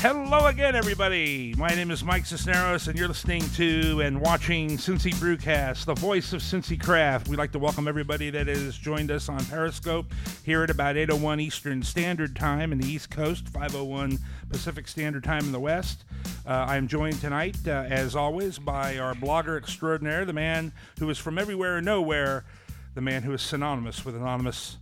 Hello again, everybody. My name is Mike Cisneros, and you're listening to and watching Cincy Brewcast, the voice of Cincy Craft. We'd like to welcome everybody that has joined us on Periscope here at about 8:01 Eastern Standard Time in the East Coast, 5:01 Pacific Standard Time in the West. Uh, I'm joined tonight, uh, as always, by our blogger extraordinaire, the man who is from everywhere and nowhere, the man who is synonymous with anonymous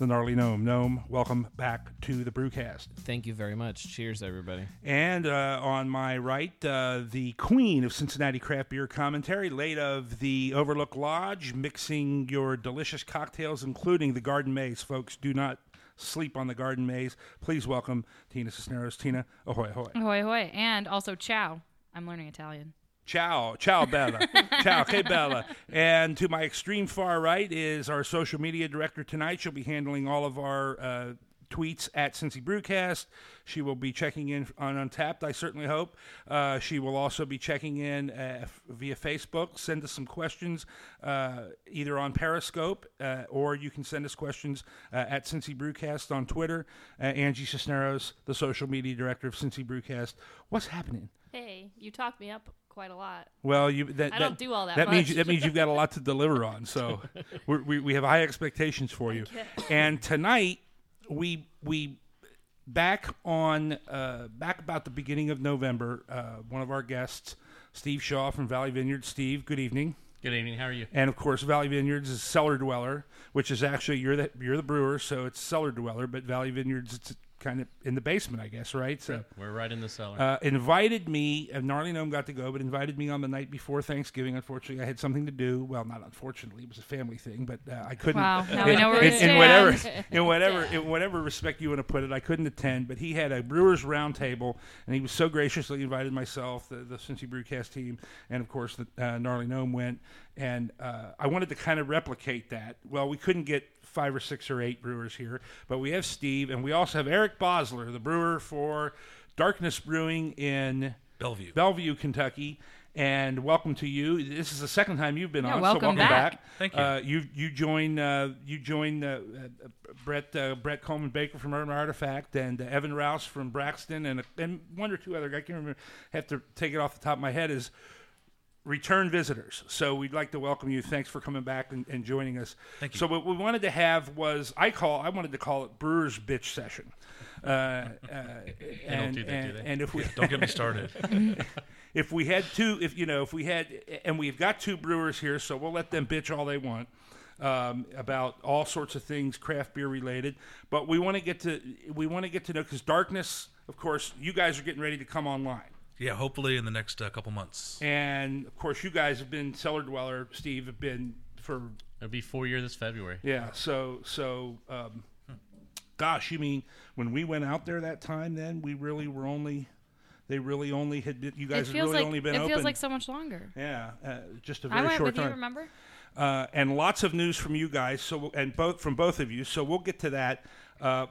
the gnarly gnome. Gnome, welcome back to the Brewcast. Thank you very much. Cheers, everybody. And uh, on my right, uh, the queen of Cincinnati craft beer commentary, late of the Overlook Lodge, mixing your delicious cocktails, including the Garden Maze. Folks, do not sleep on the Garden Maze. Please welcome Tina Cisneros. Tina, ahoy, ahoy. Ahoy, ahoy. And also, ciao. I'm learning Italian. Ciao, ciao, Bella. ciao, che Bella. And to my extreme far right is our social media director tonight. She'll be handling all of our uh, tweets at Cincy Brewcast. She will be checking in on Untappd, I certainly hope. Uh, she will also be checking in uh, f- via Facebook. Send us some questions uh, either on Periscope uh, or you can send us questions uh, at Cincy Brewcast on Twitter. Uh, Angie Cisneros, the social media director of Cincy Brewcast. What's happening? Hey, you talked me up quite a lot. Well, you that, I that don't do all that That means that means you've got a lot to deliver on. So we're, we we have high expectations for you. Okay. And tonight we we back on uh, back about the beginning of November. Uh, one of our guests, Steve Shaw from Valley Vineyards. Steve, good evening. Good evening. How are you? And of course, Valley Vineyards is cellar dweller, which is actually you're the you're the brewer, so it's cellar dweller. But Valley Vineyards, it's kind of in the basement, I guess, right? So. We're right in the cellar. Uh, invited me, and Gnarly Gnome got to go, but invited me on the night before Thanksgiving. Unfortunately, I had something to do. Well, not unfortunately, it was a family thing, but uh, I couldn't. Wow, now we in, know where in, in whatever, in whatever, in whatever respect you want to put it, I couldn't attend. But he had a Brewers Roundtable, and he was so graciously invited myself, the, the Cincy Brewcast team, and of course the uh, Gnarly Gnome went. And uh, I wanted to kind of replicate that. Well, we couldn't get five or six or eight brewers here, but we have Steve, and we also have Eric Bosler, the brewer for Darkness Brewing in Bellevue. Bellevue, Kentucky. And welcome to you. This is the second time you've been Yeah, on, so welcome welcome back. back. Thank you. Uh, you you join uh, you join uh, uh, Brett uh, Brett Kollmann Baker from Urban Artifact and uh, Evan Rouse from Braxton and and one or two other. Guys, I can't remember. Have to take it off the top of my head. Is return visitors. So we'd like to welcome you. Thanks for coming back and, and joining us. Thank you. So what we wanted to have was I call I wanted to call it Brewers Bitch Session. Uh, uh, and, do that, do and, they? and if we Don't get me started. if we had two, if you know, if we had, and we've got two brewers here, so we'll let them bitch all they want um, about all sorts of things craft beer related. But we want to get to we want to get to know because darkness, of course, you guys are getting ready to come online, yeah, hopefully in the next uh, couple months. and of course, you guys have been cellar dweller. Steve have been for It'll be four years this February. yeah. So so. Um, Gosh, you mean when we went out there that time? Then we really were only, they really only had you guys had really like only been it open. feels like so much longer. Yeah, uh, just a very went short with time. you, remember? uh, and lots of news from you guys. So and both from both of you. So we'll get to that. Uh,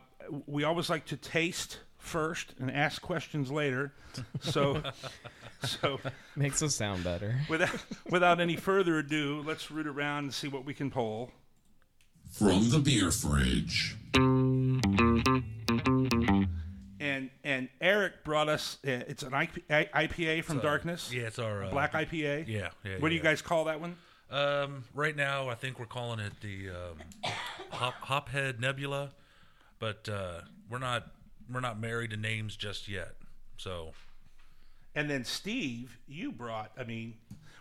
we always like to taste first and ask questions later. So, so Makes us sound better. without without any further ado, let's root around and see what we can pull. From the beer fridge. And and Eric brought us. Uh, it's an IP, IPA from So, Darkness. Yeah, it's our uh, Black IPA. Yeah, yeah. What do you guys call that one? Um, right now, I think we're calling it the um, Hop Hophead Nebula, but uh, we're not we're not married to names just yet. So And then Steve, you brought. I mean,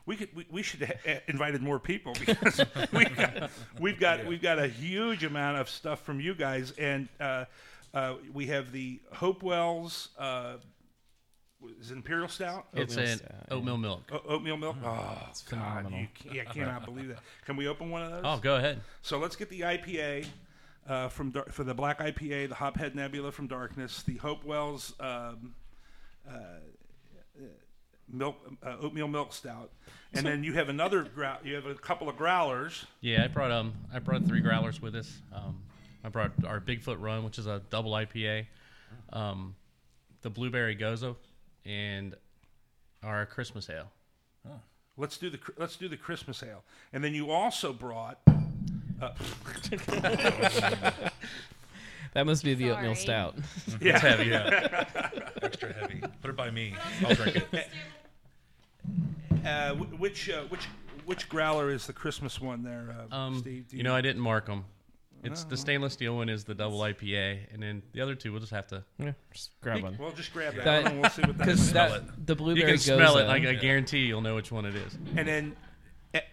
we could we, we should have invited more people because we've got we've got we've got a huge amount of stuff from you guys, and uh, uh, we have the Hopewell's. Uh, is it Imperial Stout? It's Oatmeal an stout, oatmeal milk. O- oatmeal milk. Oh, it's phenomenal. You can't, I cannot believe that. Can we open one of those? Oh, go ahead. So let's get the IPA uh, from Dar- for the Black IPA, the Hophead Nebula from Darkness, the Hopewell's um, uh, uh, milk uh, oatmeal milk stout, and then you have another grou- you have a couple of growlers. Yeah, I brought um I brought three growlers with us. Um, I brought our Bigfoot Run, which is a double IPA, um, the Blueberry Gose, and our Christmas Ale. Let's do the let's do the Christmas ale, and then you also brought. Uh, That must be the oatmeal Sorry. stout. It's heavy, yeah. Extra heavy. Put it by me. I'll drink it. Uh, wh- which uh, which which growler is the Christmas one there, uh, Um, Steve? Do you know, I didn't mark them. It's Oh. the stainless steel one is the double IPA, and then the other two we'll just have to. Yeah, just grab one. Well, just grab that, That- one and we'll see what that Because is. Smell that the You blueberry can smell it. goza- Like I guarantee you'll know which one it is. And then,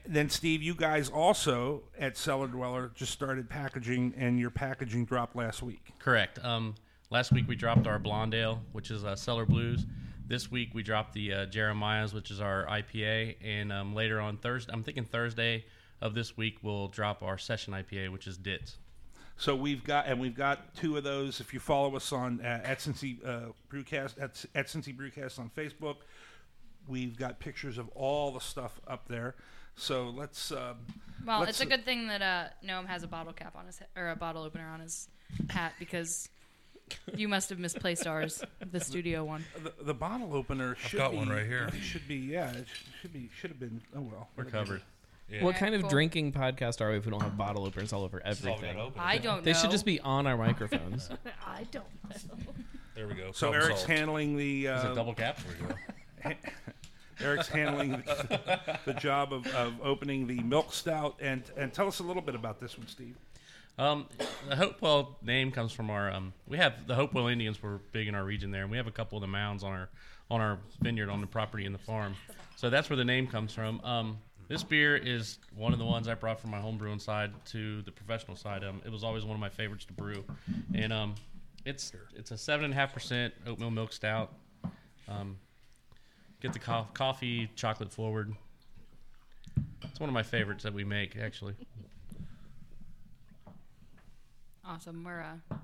then Steve, you guys also at Cellar Dweller just started packaging, and your packaging dropped last week. Correct. Um, last week we dropped our Blonde Ale, which is uh, Cellar Blues. This week we dropped the uh, Jeremiah's, which is our IPA, and um, later on Thursday, I'm thinking Thursday of this week we'll drop our Session IPA, which is Ditz. So we've got, and we've got two of those. If you follow us on uh, at Cincy uh, Brewcast at, at Cincy Brewcast on Facebook, we've got pictures of all the stuff up there. So let's. Um, Well, let's- it's a good thing that uh, Gnome has a bottle cap on his he- or a bottle opener on his hat because you must have misplaced ours, the studio one. The, the bottle opener I've got be, one right here. Should be yeah. It sh- should be should have been. Oh well, We're covered. Yeah. What kind of Cool. drinking podcast are we if we don't have bottle openers all over It's all got everything? open. I don't know. They should just be on our microphones. I don't know. There we go. So Problem Eric's solved. handling the. Is Uh, it double cap? Eric's handling the, the job of, of opening the milk stout, and and tell us a little bit about this one, Steve. Um, the Hopewell name comes from our. Um, we have the Hopewell Indians were big in our region there, and we have a couple of the mounds on our on our vineyard on the property in the farm. So that's where the name comes from. Um, this beer is one of the ones I brought from my home brewing side to the professional side. Um, it was always one of my favorites to brew, and um, it's it's a seven and a half percent oatmeal milk stout. Um, get the co- coffee chocolate forward. It's one of my favorites that we make actually. Awesome. We're uh,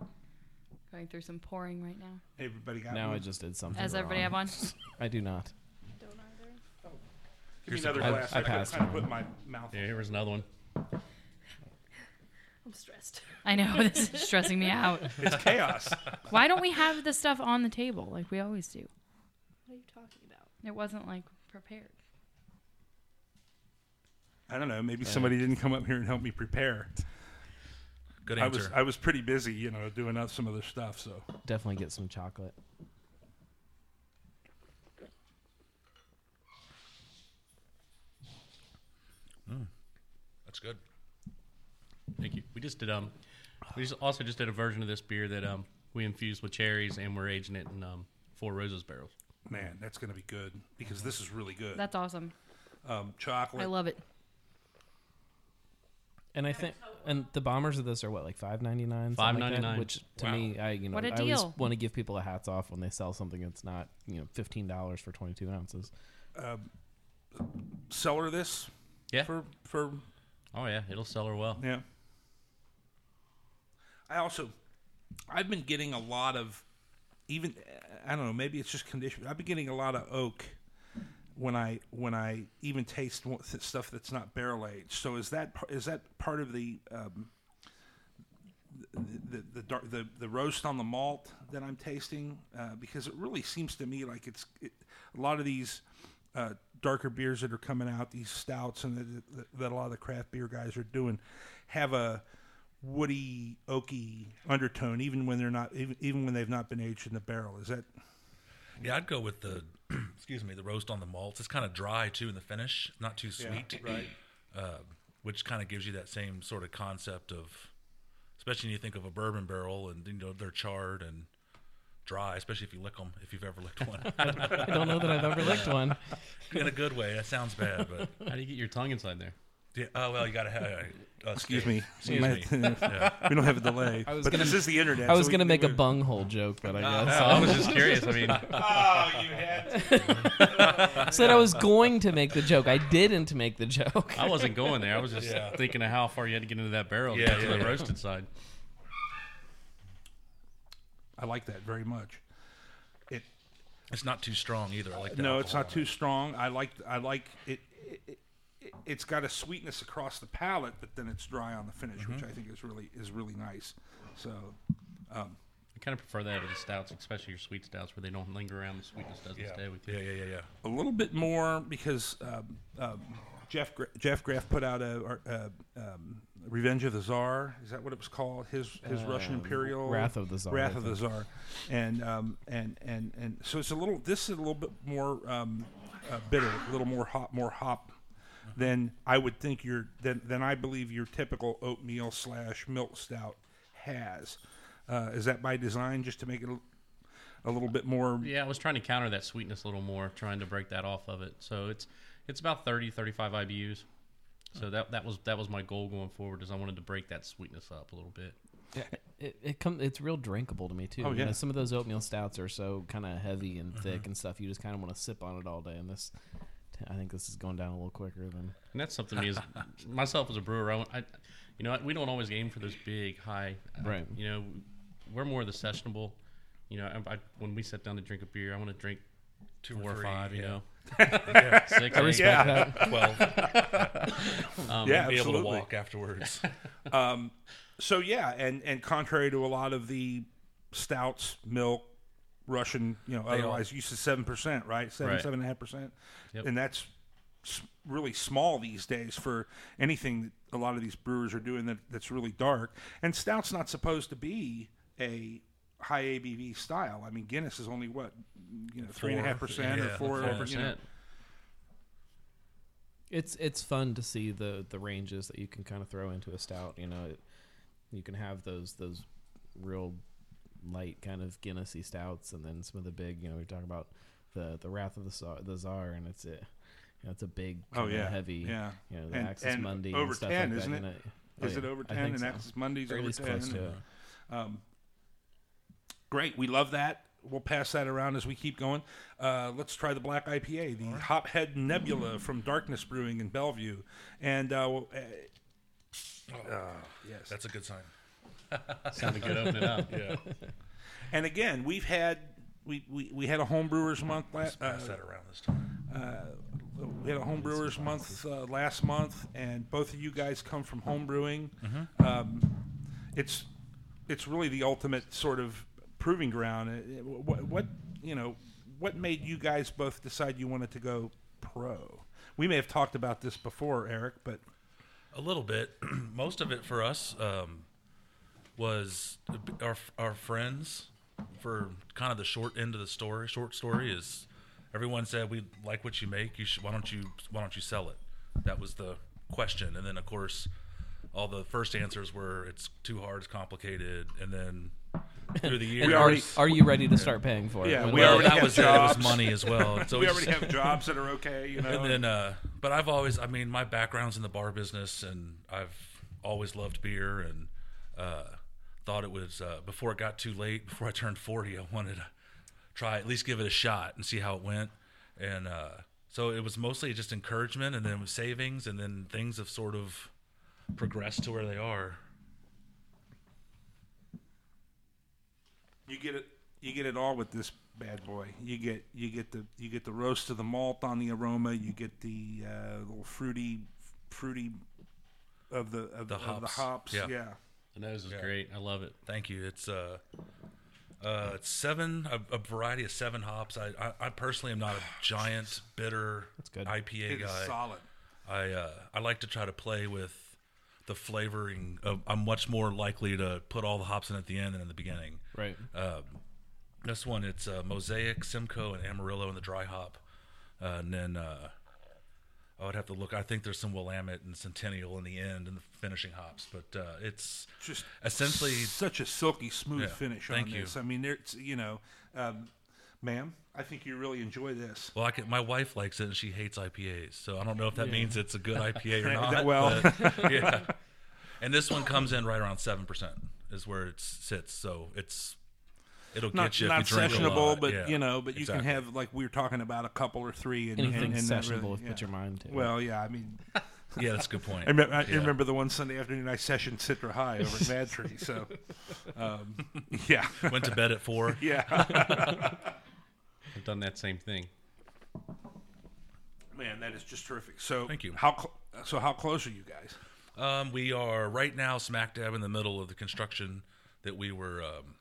going through some pouring right now. Everybody got now one? I just did something. Does everybody wrong. have one? I do not. Give me Here's another I- glass. I I, passed kind of one. put my mouth. Yeah, here was another one. I'm stressed. I know this is stressing me out. It's chaos. Why don't we have the stuff on the table like we always do? What are you talking about? It wasn't like prepared. I don't know. Maybe somebody didn't come up here and help me prepare. Good I answer. was I was pretty busy, you know, doing out some other stuff. So Definitely get some chocolate. That's good. Thank you. We just did um, we just also just did a version of this beer that um we infused with cherries and we're aging it in um Four Roses barrels. Man, that's gonna be good because this is really good. That's awesome. Um, chocolate. I love it. And I think, and the bombers of this are what, like five ninety nine, $5.99. which to Wow. me, I you know, What a I always deal. want to give people a hats off when they sell something that's not you know fifteen dollars for twenty two ounces. Cellar this. Yeah. For for Oh yeah, it'll sell her well. yeah. I also, I've been getting a lot of, even I don't know, maybe it's just condition. I've been getting a lot of oak when I when I even taste stuff that's not barrel aged. So is that is that part of the um, the the the, the the roast on the malt that I'm tasting? Uh, because it really seems to me like it's it, a lot of these. Uh, darker beers that are coming out, these stouts, and that, that, that a lot of the craft beer guys are doing, have a woody, oaky undertone, even when they're not, even, even when they've not been aged in the barrel. Is that Yeah, I'd go with the excuse me, the roast on the malts. It's kind of dry too in the finish, not too sweet, right? uh, which kind of gives you that same sort of concept of, especially when you think of a bourbon barrel and you know they're charred and dry, especially if you lick them. If you've ever licked one, I don't know that I've ever licked one. in a good way. That sounds bad, but How do you get your tongue inside there? Yeah. Oh well, you gotta have. Uh, Excuse me. Excuse We me. might- Yeah. we don't have a delay. I was but gonna- this is the internet. I was we gonna can make do a it. bunghole joke, but I guess I was just curious. I mean, Oh, you had. I said I was going to make the joke. I didn't make the joke. I wasn't going there. I was just Yeah. thinking of how far you had to get into that barrel to Yeah, get to yeah, the yeah. roasted side. I like that very much. It It's not too strong either. I like that no, it's not too strong. I like I like it. it, it it's got a sweetness across the palate, but then it's dry on the finish, Mm-hmm. which I think is really is really nice. So, I kind of prefer that with the stouts, especially your sweet stouts, where they don't linger around. The sweetness doesn't Yeah. stay with you. yeah, yeah, yeah, yeah. a little bit more because um, um, Jeff Gra- Jeff Graff put out a, a, um, Revenge of the Czar. Is that what it was called? His his Russian Um, Imperial Wrath of the Czar. Wrath of the Czar, and um, and and and so it's a little. This is a little bit more um, uh, bitter, a little more hop, more hop than I would think your than than I believe your typical oatmeal slash milk stout has. Uh, is that by design, just to make it a, a little bit more? Yeah, I was trying to counter that sweetness a little more, trying to break that off of it. So it's it's about 30, 35 IBUs. So that that was that was my goal going forward is I wanted to break that sweetness up a little bit. It, it come it's real drinkable to me too. Oh, You yeah. know, some of those oatmeal stouts are so kind of heavy and Mm-hmm. thick and stuff. You just kind of want to sip on it all day. And this, I think this is going down a little quicker than. And that's something me as myself as a brewer, I, want- I you know, we don't always aim for those big high. uh, Right. You know, we're more of the sessionable. You know, I, I, when we sit down to drink a beer, I want to drink Two four or three, five. You yeah. know, Yeah. six. I respect Yeah. that. Twelve. yeah, be able to walk afterwards. So yeah, and and contrary to a lot of the stouts, milk, Russian, you know, all- otherwise used to seven percent, right? Seven, Right. seven and a half percent, Yep. and that's really small these days for anything that a lot of these brewers are doing that that's really dark. And stout's not supposed to be a high ABV style. I mean, Guinness is only what you know three and a half Four, percent or four four you know. percent. It's it's fun to see the the ranges that you can kind of throw into a stout. You know, it, you can have those those real light kind of Guinnessy stouts, and then some of the big. You know, we talk about the the Wrath of the Tsar, the Czar, and it's a you know, it's a big, Oh, yeah, heavy. yeah. You know, the And- Axis and Mundi over and stuff 10, like isn't that. it? Oh, Is it over I ten? think And so. Axis Mundi Or over ten. close to it. Great, we love that. We'll pass that around as we keep going. Uh, let's try the black IPA, the Hophead Nebula from Darkness Brewing in Bellevue, and uh, well, uh, yes, That's a good sign. Sounded good opening up. Yeah. and again, we've had we, we, we had a homebrewers month last uh, Pass that around this time. we had a homebrewers month uh, last month, and both of you guys come from homebrewing. Mm-hmm. Um, it's it's really the ultimate sort of proving ground. Uh, What, what you know, what made you guys both decide you wanted to go pro? We may have talked about this before, Eric, but A little bit. Most of it for us um, was our our friends. For kind of the short end of the story, short story is everyone said we like what you make. You should, why don't you why don't you sell it? That was the question, and then of course, all the first answers were it's too hard, it's complicated, and then through the years, And are, are you ready to start paying for it? Yeah, we well, already that have was it. It was money as well. So we just- already have jobs that are okay, you know. and then, uh, but I've always, I mean, my background's in the bar business, and I've always loved beer, and uh, thought it was uh, before it got too late. Before I turned forty, I wanted to try at least give it a shot and see how it went, and uh, so it was mostly just encouragement, and then savings, and then things have sort of progressed to where they are. you get it you get it all with this bad boy you get you get the you get the roast of the malt on the aroma you get the uh, little fruity fruity of the of The of the hops. hops Yeah. yeah The nose is Yeah. great. I love it. Thank you. It's uh, uh, it's seven a, a variety of seven hops. I, I I personally am not a giant bitter good. IPA it is guy. solid I uh, I like to try to play with the flavoring. Of, I'm much more likely to put all the hops in at the end than in the beginning. Right. Um, this one, it's uh, Mosaic, Simcoe, and Amarillo in the dry hop, uh, and then uh, I would have to look. I think there's some Willamette and Centennial in the end and the finishing hops, but uh, it's just essentially such a silky smooth Yeah, finish thank on you. this i mean there's you know um, ma'am i think you really enjoy this Well, I can, my wife likes it and she hates IPAs, so I don't know if that means it's a good IPA or not. well- but, yeah. And this one comes in right around seven percent is where it sits, so it's it'll not, get you not if you drink a sessionable lot. but Yeah, you know but you exactly. can have like we were talking about a couple or three and, Anything and, and sessionable really- if you put your mind to. it. well yeah i mean Yeah, that's a good point. I remember, I Yeah. remember the one Sunday afternoon I sessioned Citra High over at Mad Tree. So, um, yeah, Went to bed at four. yeah, I've done that same thing. man, that is just terrific. So, Thank you. How cl- so? How close are you guys? Um, we are right now smack dab in the middle of the construction that we were um,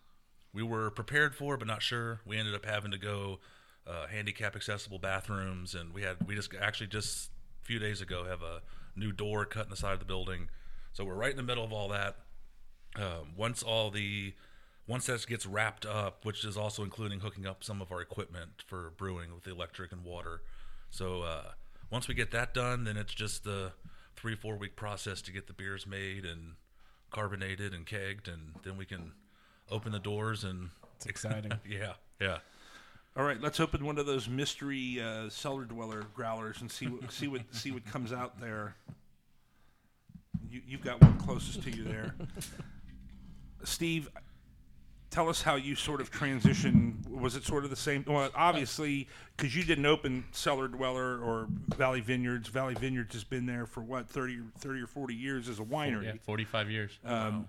we were prepared for, but not sure. We ended up having to go uh, handicap accessible bathrooms, and we had we just actually just a few days ago have a new door cut in the side of the building. So we're right in the middle of all that. Um, once all the once that gets wrapped up, which is also including hooking up some of our equipment for brewing with the electric and water. So uh, once we get that done, then it's just the three four week process to get the beers made and carbonated and kegged, and then we can open the doors and It's exciting. yeah, yeah. All right, let's open one of those mystery uh, cellar dweller growlers and see what see what see what comes out there. You, you've got one closest to you there, Steve. Tell us how you sort of transition. Was it sort of the same? Well, obviously, because you didn't open Cellar Dweller or Valley Vineyards. Valley Vineyards has been there for what 30, 30 or forty years as a winery. Yeah, 45 years. Um,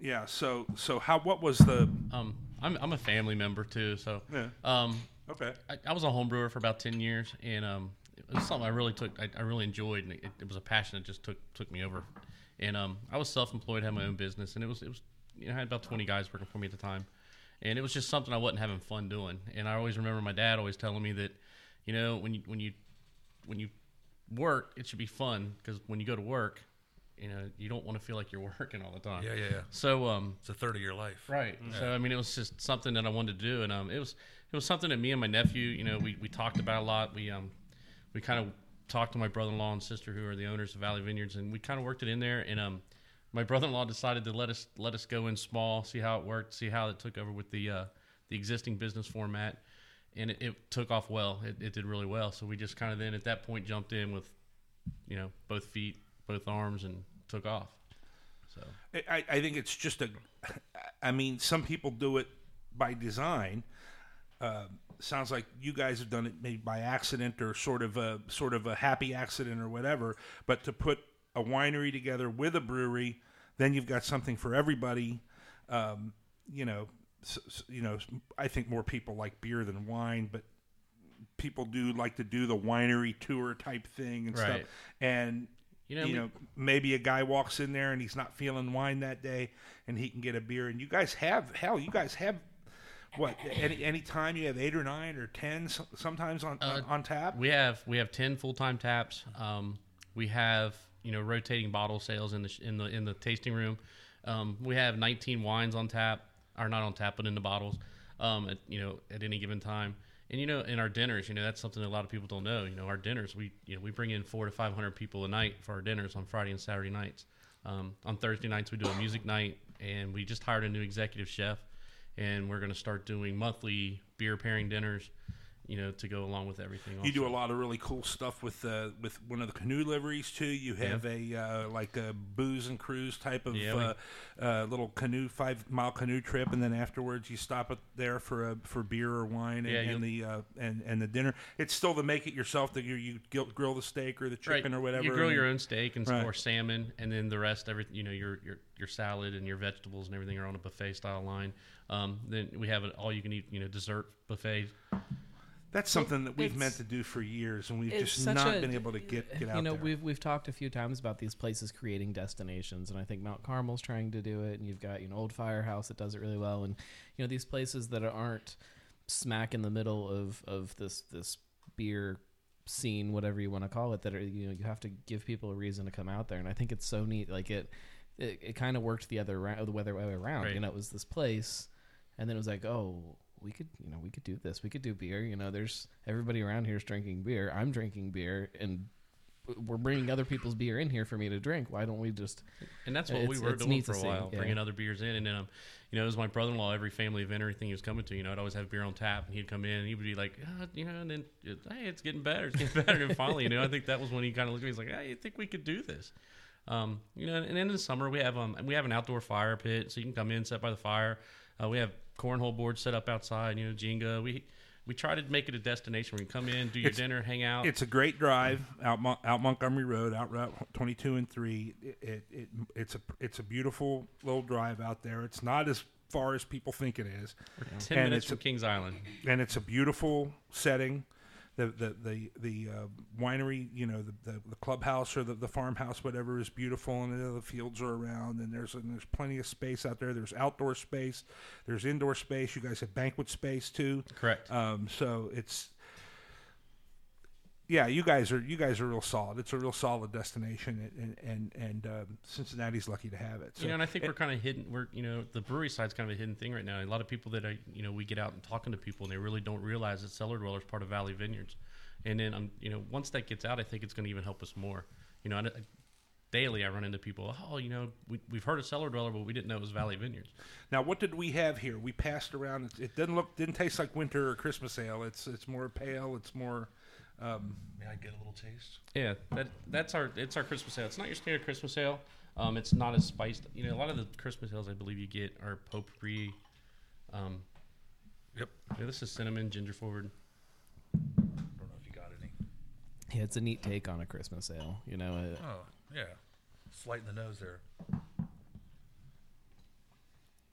yeah. So so how what was the Um, I'm I'm a family member too, so Yeah. um, okay? I, I was a home brewer for about 10 years, and um, it was something I really took, I, I really enjoyed, and it, it was a passion that just took took me over. And um, I was self-employed, had my own business, and it was it was you know I had about 20 guys working for me at the time, and it was just something I wasn't having fun doing. And I always remember my dad always telling me that, you know, when you when you when you work, it should be fun because when you go to work, you know, you don't want to feel like you're working all the time. Yeah, yeah, yeah. So um, It's a third of your life. Right. So I mean, it was just something that I wanted to do, and um, it was it was something that me and my nephew, you know, we, we talked about a lot. We um, we kind of talked to my brother-in-law and sister, who are the owners of Valley Vineyards, and we kind of worked it in there. And um, my brother-in-law decided to let us let us go in small, see how it worked, see how it took over with the uh, the existing business format, and it, it took off well. It, it did really well. So we just kind of then at that point jumped in with, you know, both feet, both arms, and took off. So. I, I think it's just a. I mean, some people do it by design. Uh, sounds like you guys have done it maybe by accident or sort of a sort of a happy accident or whatever. But to put a winery together with a brewery, then you've got something for everybody. Um, you know, s- s- you know. I think more people like beer than wine, but people do like to do the winery tour type thing and Right. stuff. And You you know, know, we- maybe a guy walks in there and he's not feeling wine that day, and he can get a beer. And you guys have hell, you guys have what? Any any time you have eight or nine or ten sometimes on on, on tap. We have we have ten full time taps. Um, we have you know rotating bottle sales in the in the in the tasting room. Um, we have 19 wines on tap, or not on tap, but in the bottles. Um, at, you know at any given time. And you know, in our dinners, you know that's something that a lot of people don't know. You know, our dinners, we you know we bring in four to five hundred people a night for our dinners on Friday and Saturday nights. Um, on Thursday nights, we do a music night, and we just hired a new executive chef, and we're going to start doing monthly beer pairing dinners. You know, to go along with everything. You do a lot of really cool stuff with uh, with one of the canoe liveries too. You have a uh, like a booze and cruise type of Yeah, we- uh, uh, little canoe five mile canoe trip, and then afterwards you stop it there for a, for beer or wine and, Yeah, and the uh, and and the dinner. It's still the make it yourself that you you grill- the steak or the chicken or whatever. You grill and- your own steak and Right. more salmon, and then the rest, every you know, your your your salad and your vegetables and everything are on a buffet style line. Um, then we have an all you can eat, you know, dessert buffet. That's something that we've it's- meant to do for years, and we've just not a- been able to get get out you know there. we've we've talked a few times about these places creating destinations and i think mount carmel's trying to do it and you've got you know old firehouse that does it really well and you know these places that aren't smack in the middle of of this this beer scene whatever you want to call it that are you know you have to give people a reason to come out there and i think it's so neat like it it, it kind of worked the other round the other way around Right. you know it was this place and then it was like oh we could you know we could do this we could do beer you know there's everybody around here is drinking beer i'm drinking beer and we're bringing other people's beer in here for me to drink why don't we just And that's what we were doing for a see, while, yeah. bringing other beers in. And then, um, you know, it was my brother-in-law. Every family event, everything he was coming to, you know, I'd always have beer on tap, and he'd come in, and he would be like, uh, you know, and then, hey, it's getting better, it's getting better. and finally, you know, I think that was when he kind of looked at me. He's like, hey, I think we could do this. Um, you know, and then in the summer we have um we have an outdoor fire pit, so you can come in, sit by the fire. Uh, we have cornhole board set up outside. You know, Jenga. We we try to make it a destination where you come in, do your It's- dinner, hang out. It's a great drive out Mon- out Montgomery Road, out Route 22 and 3. It, it, it it's a it's a beautiful little drive out there. It's not as far as people think it is, Ten and minutes it's from a- Kings Island. and it's a beautiful setting. The the the the uh, winery, you know, the, the, the clubhouse or the, the farmhouse, whatever, is beautiful, and the, the fields are around, and there's and there's plenty of space out there. There's outdoor space, there's indoor space. You guys have banquet space too. Correct. Um, so it's yeah, you guys are you guys are real solid. It's a real solid destination, and and and um, Cincinnati's lucky to have it. So, you know, and I think we're kind of hidden. We're you know the brewery side's kind of a hidden thing right now. A lot of people that I you know we get out and talking to people and they really don't realize that Cellar Dweller is part of Valley Vineyards. And then um you know once that gets out, I think it's going to even help us more. You know, I, I- daily I run into people. Oh, you know, we we've heard of Cellar Dweller, but we didn't know it was Valley Vineyards. now, what did we have here? We passed around. It, it didn't look didn't taste like winter or Christmas ale. It's it's more pale. It's more. Um, May I get a little taste? Yeah, that that's our it's our Christmas ale. It's not your standard Christmas ale. Um, it's not as spiced. You know, a lot of the Christmas ales I believe you get are potpourri. Um, Yep. yeah, this is cinnamon, ginger forward. I don't know if you got any. Yeah, it's a neat take on a Christmas ale. You know, uh, Oh, yeah. Slight in the nose there.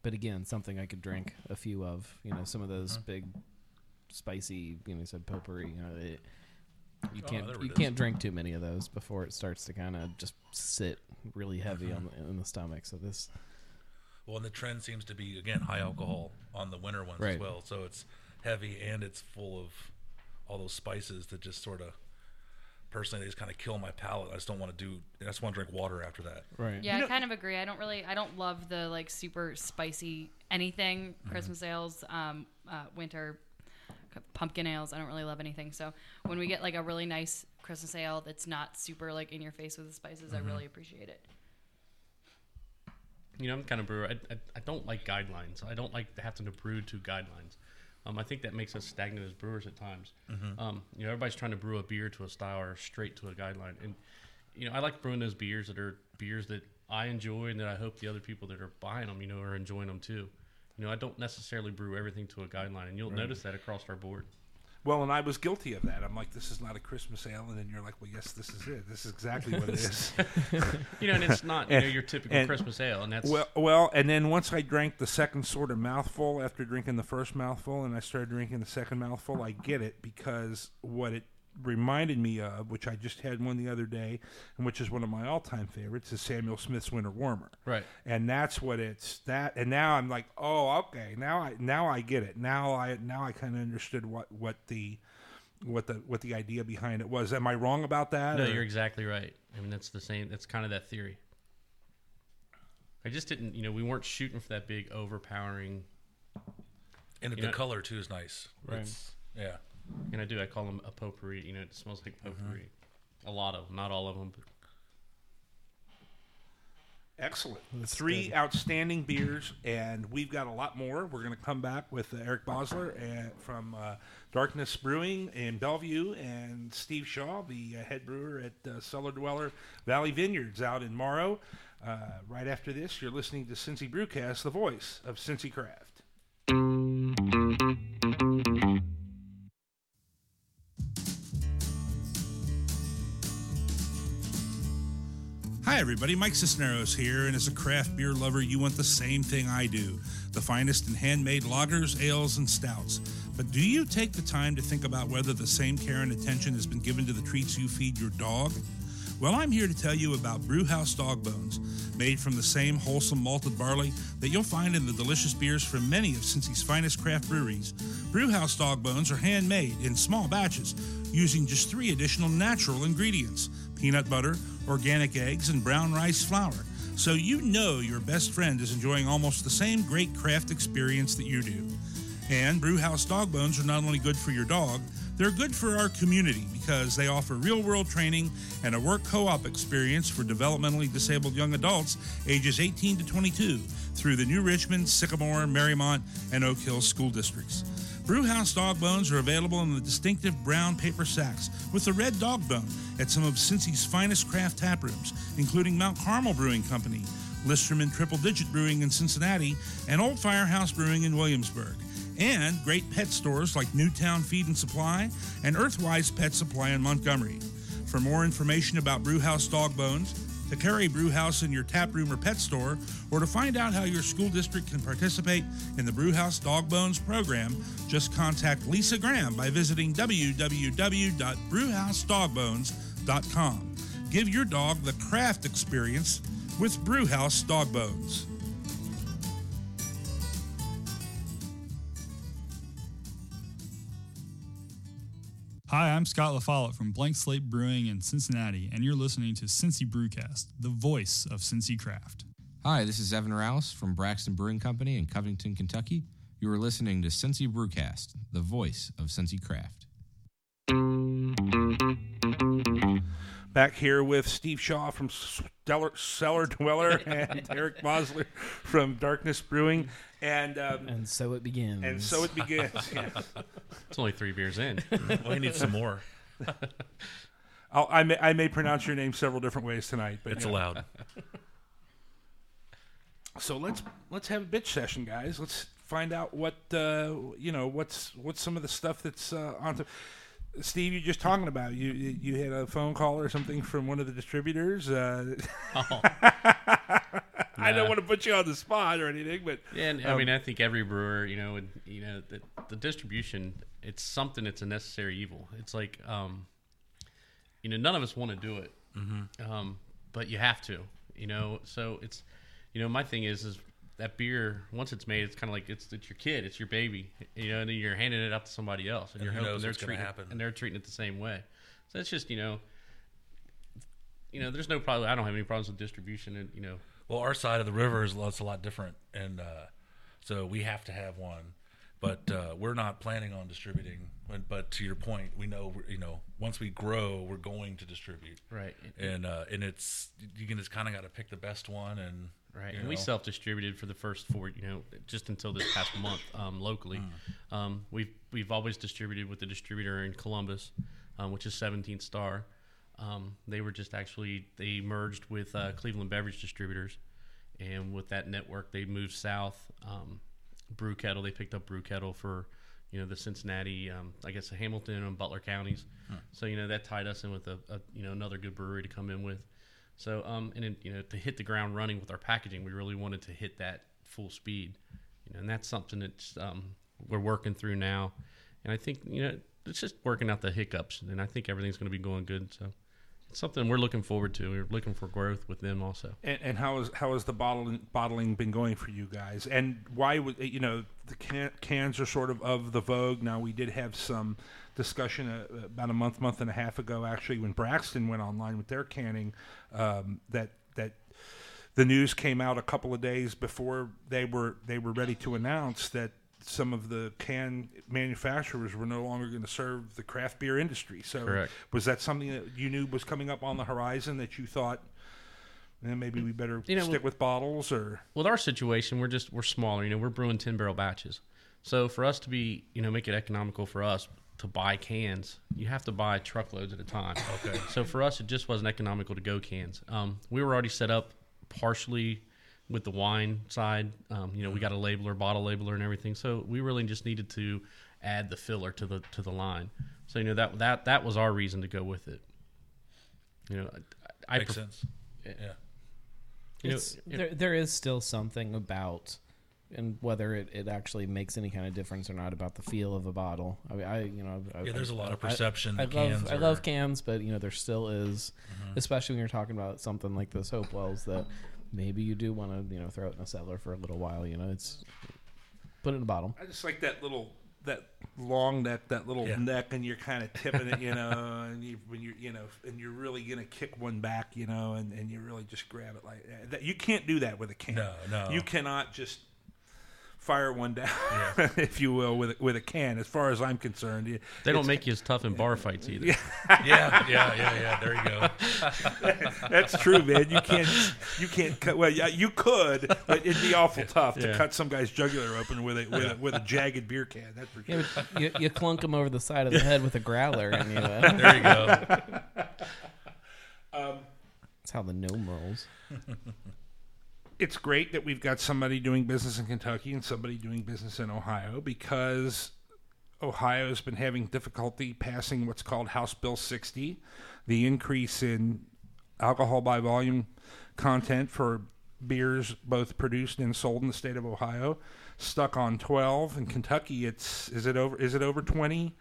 but again, something I could drink a few of. You know, some of those big, spicy. You know, you said potpourri. You know, it, you Oh, can't there you it is. can't drink too many of those before it starts to kind of just sit really heavy on the, in the stomach. So this, Well, and the trend seems to be again high alcohol on the winter ones as Right. well. So it's heavy and it's full of all those spices that just sort of personally they just kind of kill my palate. I just don't want to do. I just want to drink water after that. right? Yeah, I kind of agree. I don't really, I don't love the like super spicy anything. Christmas ales, um, uh, winter c- pumpkin ales. I don't really love anything. So when we get like a really nice Christmas ale that's not super like in your face with the spices, I really appreciate it. You know, I'm the kind of brewer. I, I, I don't like guidelines. I don't like having to brew to guidelines. Um, I think that makes us stagnant as brewers at times. Um, you know, everybody's trying to brew a beer to a style or straight to a guideline, and you know, I like brewing those beers that are beers that I enjoy and that I hope the other people that are buying them, you know, are enjoying them too. You know, I don't necessarily brew everything to a guideline, and you'll notice that across our board. well, and I was guilty of that. I'm like, this is not a Christmas ale, and then you're like, well, yes, this is it. This is exactly what it is. You know, and it's not you know your typical and- Christmas ale, and that's Well, well, and then once I drank the second sort of mouthful after drinking the first mouthful, and I started drinking the second mouthful, I get it because what it reminded me of, which I just had one the other day, and which is one of my all-time favorites, is Samuel Smith's Winter Warmer. right. And that's what it's that. And now I'm like, oh, okay, now I now I get it. Now I now I kind of understood what what the what the what the idea behind it was. Am I wrong about that? No, or- you're exactly right. I mean, that's the same. That's kind of that theory. I just didn't, you know, we weren't shooting for that big, overpowering. And You the know- color too is nice. Right. It's, yeah. And I do. I call them a potpourri. You know, it smells like potpourri. A lot of them, not all of them. But Excellent. That's Three good. outstanding beers, and we've got a lot more. We're going to come back with uh, Eric Bosler and from uh, Darkness Brewing in Bellevue, and Steve Shaw, the uh, head brewer at uh, Cellar Dweller Valley Vineyards out in Morrow. Uh, right after this, you're listening to Cincy Brewcast, the voice of Cincy Craft. Hi, everybody. Mike Cisneros here, and as a craft beer lover, you want the same thing I do the finest in handmade lagers, ales, and stouts. But do you take the time to think about whether the same care and attention has been given to the treats you feed your dog? Well, I'm here to tell you about Brewhouse Dog Bones, made from the same wholesome malted barley that you'll find in the delicious beers from many of Cincy's finest craft breweries. Brewhouse Dog Bones are handmade in small batches using just three additional natural ingredients peanut butter, organic eggs, and brown rice flour. So you know your best friend is enjoying almost the same great craft experience that you do. And Brewhouse Dog Bones are not only good for your dog, they're good for our community because they offer real world training and a work co op experience for developmentally disabled young adults ages 18 to 22 through the New Richmond, Sycamore, Mariemont, and Oak Hill school districts. Brewhouse dog bones are available in the distinctive brown paper sacks with the red dog bone at some of Cincy's finest craft tap rooms, including Mount Carmel Brewing Company, Listerman Triple Digit Brewing in Cincinnati, and Old Firehouse Brewing in Williamsburg. And great pet stores like Newtown Feed and Supply and Earthwise Pet Supply in Montgomery. For more information about Brewhouse Dog Bones, to carry Brewhouse in your tap room or pet store, or to find out how your school district can participate in the Brewhouse Dog Bones program, just contact Lisa Graham by visiting www.brewhousedogbones.com. Give your dog the craft experience with Brewhouse Dog Bones. Hi, I'm Scott LaFollette from Blank Slate Brewing in Cincinnati, and you're listening to Cincy Brewcast, the voice of Cincy Craft. Hi, this is Evan Rouse from Braxton Brewing Company in Covington, Kentucky. You are listening to Cincy Brewcast, the voice of Cincy Craft. Back here with Steve Shaw from Stellar, Cellar Dweller and Eric Mosler from Darkness Brewing. And um, And so it begins. and so it begins. Yeah. It's only three beers in. we need some more. I'll, I may I may pronounce your name several different ways tonight, but It's you know. allowed. So let's let's have a bitch session, guys. Let's find out what uh, you know. What's what's some of the stuff that's uh, on. The, Steve, you're just talking about you. You had a phone call or something from one of the distributors. Uh, Oh. I don't want to put you on the spot or anything, but Yeah, and I Um, mean, I think every brewer, you know, would, you know, the, the distribution, it's something that's a necessary evil. It's like, um, you know, none of us want to do it, mm-hmm. um, but you have to, you know. So it's, you know, my thing is, is that beer once it's made, it's kind of like it's, it's your kid, it's your baby, you know, and then you're handing it out to somebody else, and, And you're hoping they're treating, happen. and they're treating it the same way. So it's just, you know. You know, there's no problem. I don't have any problems with distribution, and you know, Well, our side of the river is a lot different, and uh, so we have to have one. But uh, we're not planning on distributing. But, but to your point, we know you know once we grow, we're going to distribute. right? And uh, and it's you can just kind of got to pick the best one and Right, you and we self-distributed for the first four, you know, just until this past month um, locally. Hmm. Um, we've we've always distributed with the distributor in Columbus, um, which is 17th Star. Um, they were just actually they merged with uh, Cleveland Beverage Distributors, and with that network, they moved south. Um, Brew Kettle, they picked up Brew Kettle for you know the Cincinnati, um, I guess the Hamilton and Butler counties. So you know that tied us in with a, a you know another good brewery to come in with. So, um, and then, you know, to hit the ground running with our packaging, we really wanted to hit that full speed, you know, and that's something that's um, we're working through now. And I think you know it's just working out the hiccups, and I think everything's going to be going good. So, it's something we're looking forward to. We're looking for growth with them also. And, and how is how has the bottling bottling been going for you guys? And why would you know the can, cans are sort of of the vogue now? We did have some discussion uh, about a month, month and a half ago, actually, when Braxton went online with their canning. Um, that that the news came out a couple of days before they were they were ready to announce that some of the can manufacturers were no longer going to serve the craft beer industry. So Correct. was that something that you knew was coming up on the horizon that you thought eh, maybe we better You know, stick with bottles or with our situation, we're just we're smaller. You know, we're brewing ten barrel batches. So for us to be, you know, make it economical for us to buy cans, you have to buy truckloads at a time. Okay. So for us, it just wasn't economical to go cans. Um, we were already set up partially with the wine side. Um, you know, we got a labeler, bottle labeler, and everything. So we really just needed to add the filler to the to the line. So you know that that that was our reason to go with it. You know, I, I makes pref- sense. Yeah. You know, there, there is still something about, and whether it, it actually makes any kind of difference or not about the feel of a bottle. I, mean, I you know, I, Yeah, there's a lot of perception I, that love, cans I love cans, but you know, there still is, Mm-hmm. especially when you're talking about something like this Hopewells that maybe you do want to you know throw it in a cellar for a little while. You know, it's put it in a bottle. I just like that little that long neck, that little Yeah. neck, and you're kind of tipping it, you know, and you when you're you know, and you're really gonna kick one back, you know, and, and you really just grab it like that. that. You can't do that with a can. No, no. You cannot just fire one down, if you will, with a, with a can. As far as I'm concerned, they don't make you as tough in bar fights either. yeah, yeah, yeah, yeah. There you go. That's true, man. You can't. You can't cut. Well, yeah, you could, but it'd be awful tough to Yeah. cut some guy's jugular open with a with a, with a jagged beer can. That's for sure. Yeah, you, you clunk him over the side of the head with a growler, and you. Uh, There you go. that's how the gnome rolls. It's great that we've got somebody doing business in Kentucky and somebody doing business in Ohio because Ohio has been having difficulty passing what's called House Bill 60, the increase in alcohol by volume content for beers both produced and sold in the state of Ohio stuck on 12 in Kentucky it's is it over is it over 20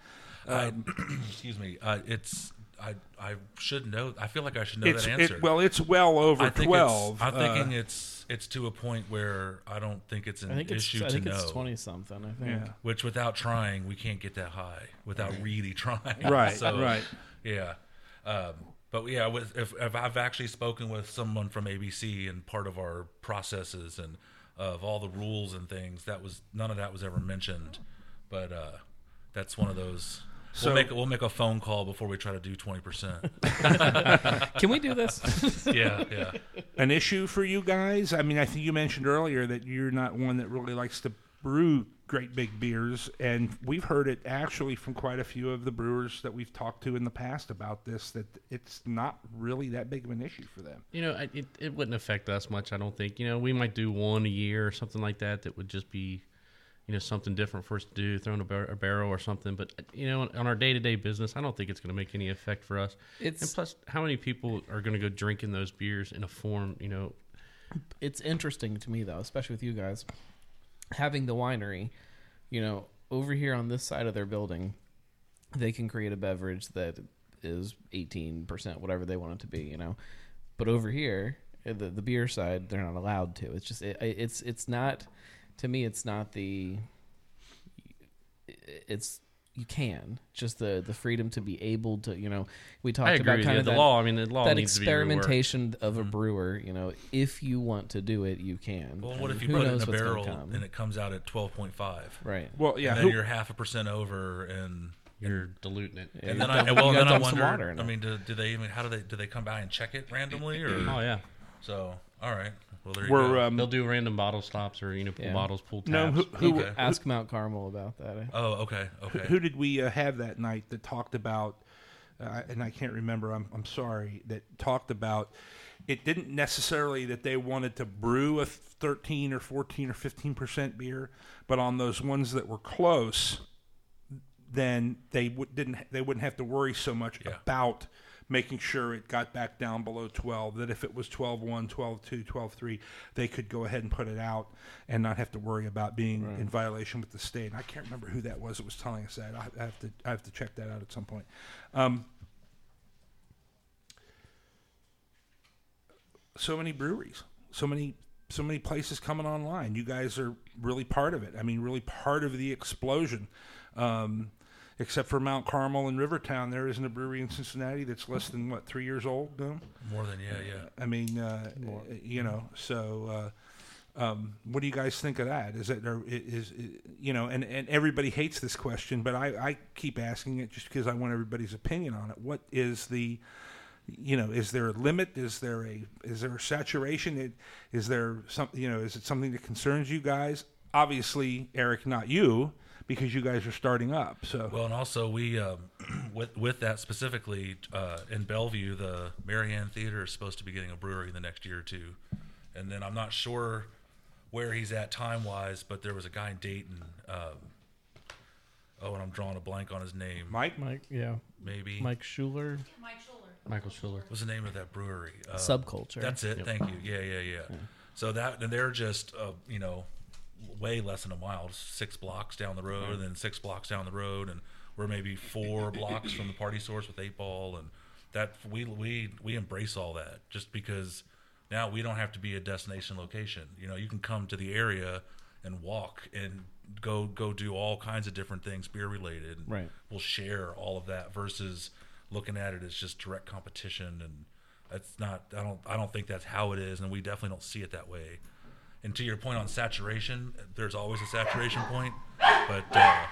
Uh, excuse me. Uh, it's I I should know. I feel like I should know that it, answer. well, it's well over I think twelve. I'm uh, thinking it's it's to a point where I don't think it's an I think it's issue I to think know. it's twenty something. I think. yeah. Which, without trying, we can't get that high without really trying. Right, So, right. Yeah. Um, but yeah, with, if, if I've actually spoken with someone from ABC and part of our processes and of all the rules and things, that was none of that was ever mentioned. But uh, that's one of those. So- we'll make we'll make a phone call before we try to do twenty percent. Can we do this? yeah, yeah. An issue for you guys? I mean, I think you mentioned earlier that you're not one that really likes to brew great big beers, and we've heard it actually from quite a few of the brewers that we've talked to in the past about this that it's not really that big of an issue for them. You know, it, it wouldn't affect us much, I don't think. You know, we might do one a year or something like that that would just be, you know, something different for us to do, throwing a, bar- a barrel or something. But, you know, on our day to day business, I don't think it's going to make any effect for us. It's- and plus, how many people are going to go drinking those beers in a form, you know? it's interesting to me though, especially with you guys having the winery. You know, over here on this side of their building, they can create a beverage that is eighteen percent, whatever they want it to be. You know, but over here, the the beer side, they're not allowed to. It's just it, it's it's not to me. It's not the. It's you can just the the freedom to be able to you know we talked about with kind you. of The that, law, I mean, the law that needs to be reworked. experimentation of a mm-hmm. brewer you know if you want to do it you can Well, I what mean, if you put it in a barrel and it comes out at twelve point five? right Well, yeah, and then who- you're half a percent over, and You're diluting it. Yeah, and then I well then I wonder. I mean, do, do they even how do they do they come by and check it randomly or? Oh, yeah. So all right, well there you We're go. um, They'll do random bottle stops or, you know, pull Yeah. bottles, pull tabs. no, who, who, Okay. ask Mount Carmel about that eh? oh okay who, okay. who did we uh, have that night that talked about? Uh, and I can't remember. I'm I'm sorry. That talked about. It didn't necessarily that they wanted to brew a 13 or 14 or 15 percent beer, but on those ones that were close, then they w- didn't they wouldn't have to worry so much Yeah. about making sure it got back down below 12 that if it was 12-1 12-2 12-3 they could go ahead and put it out and not have to worry about being in violation with the state and i can't remember who that was that was telling us that i I have to i have to check that out at some point um, so many breweries, so many so many places coming online. You guys are really part of it. I mean, really part of the explosion. Um, except for Mount Carmel and Rivertown, there isn't a brewery in Cincinnati that's less than what three years old. No, More than yeah yeah. I mean, uh, you know. So, uh, um, what do you guys think of that? Is it or i- is, is you know? And, and everybody hates this question, but I, I keep asking it just because I want everybody's opinion on it. What is the you know, is there a limit? Is there a is there a saturation? It, is there some you know? Is it something that concerns you guys? Obviously, Eric, not you, because you guys are starting up. So Well, and also we um, with with that specifically uh, in Bellevue, the Marianne Theater is supposed to be getting a brewery in the next year or two, and then I'm not sure where he's at time wise, but there was a guy in Dayton. Um, oh, and I'm drawing a blank on his name. Mike, Mike yeah maybe Mike Schuler Michael Schuller. What's the name of that brewery? Uh, Subculture. That's it. Thank you. Yeah, yeah, yeah. So that and they're just uh, you know way less than a mile, six blocks down the road, and then six blocks down the road, and we're maybe four blocks from the party source with eight ball, and that we we we embrace all that just because now we don't have to be a destination location. You know, you can come to the area and walk and go go do all kinds of different things beer related. Right. We'll share all of that versus looking at it as just direct competition and that's not I don't I don't think that's how it is and we definitely don't see it that way. And to your point on saturation, there's always a saturation point, but uh,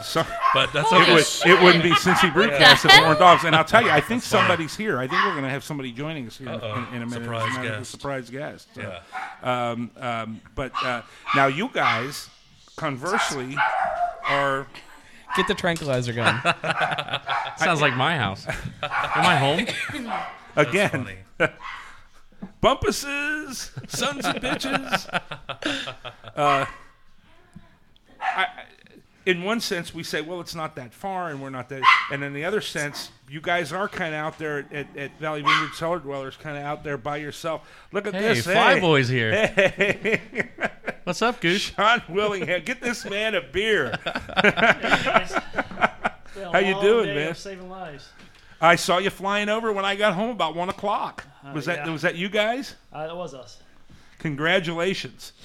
so but that's it, okay. would, it wouldn't be Cincy Brewcast if it weren't dogs. And I'll tell you, I think somebody's here. I think we're going to have somebody joining us here in, in, in a minute. Surprise As a guest. Surprise guest. So, Yeah. Um, um, but uh, now you guys, conversely, are get the tranquilizer gun Sounds like my house. Am I home? again bumpuses, sons of bitches. Uh, I, I- in one sense, we say, well, it's not that far, and we're not that. And in the other sense, you guys are kind of out there at, at Valley Vineyard Cellar Dwellers, kind of out there by yourself. Look at Hey, this. Fly hey. Boy's here. Hey. What's up, Goose? Sean Willingham. Get this man a beer. Been a How you doing, day man? of Saving lives. I saw you flying over when I got home about one o'clock. Was that yeah. was that you guys? Uh, that was us. Congratulations.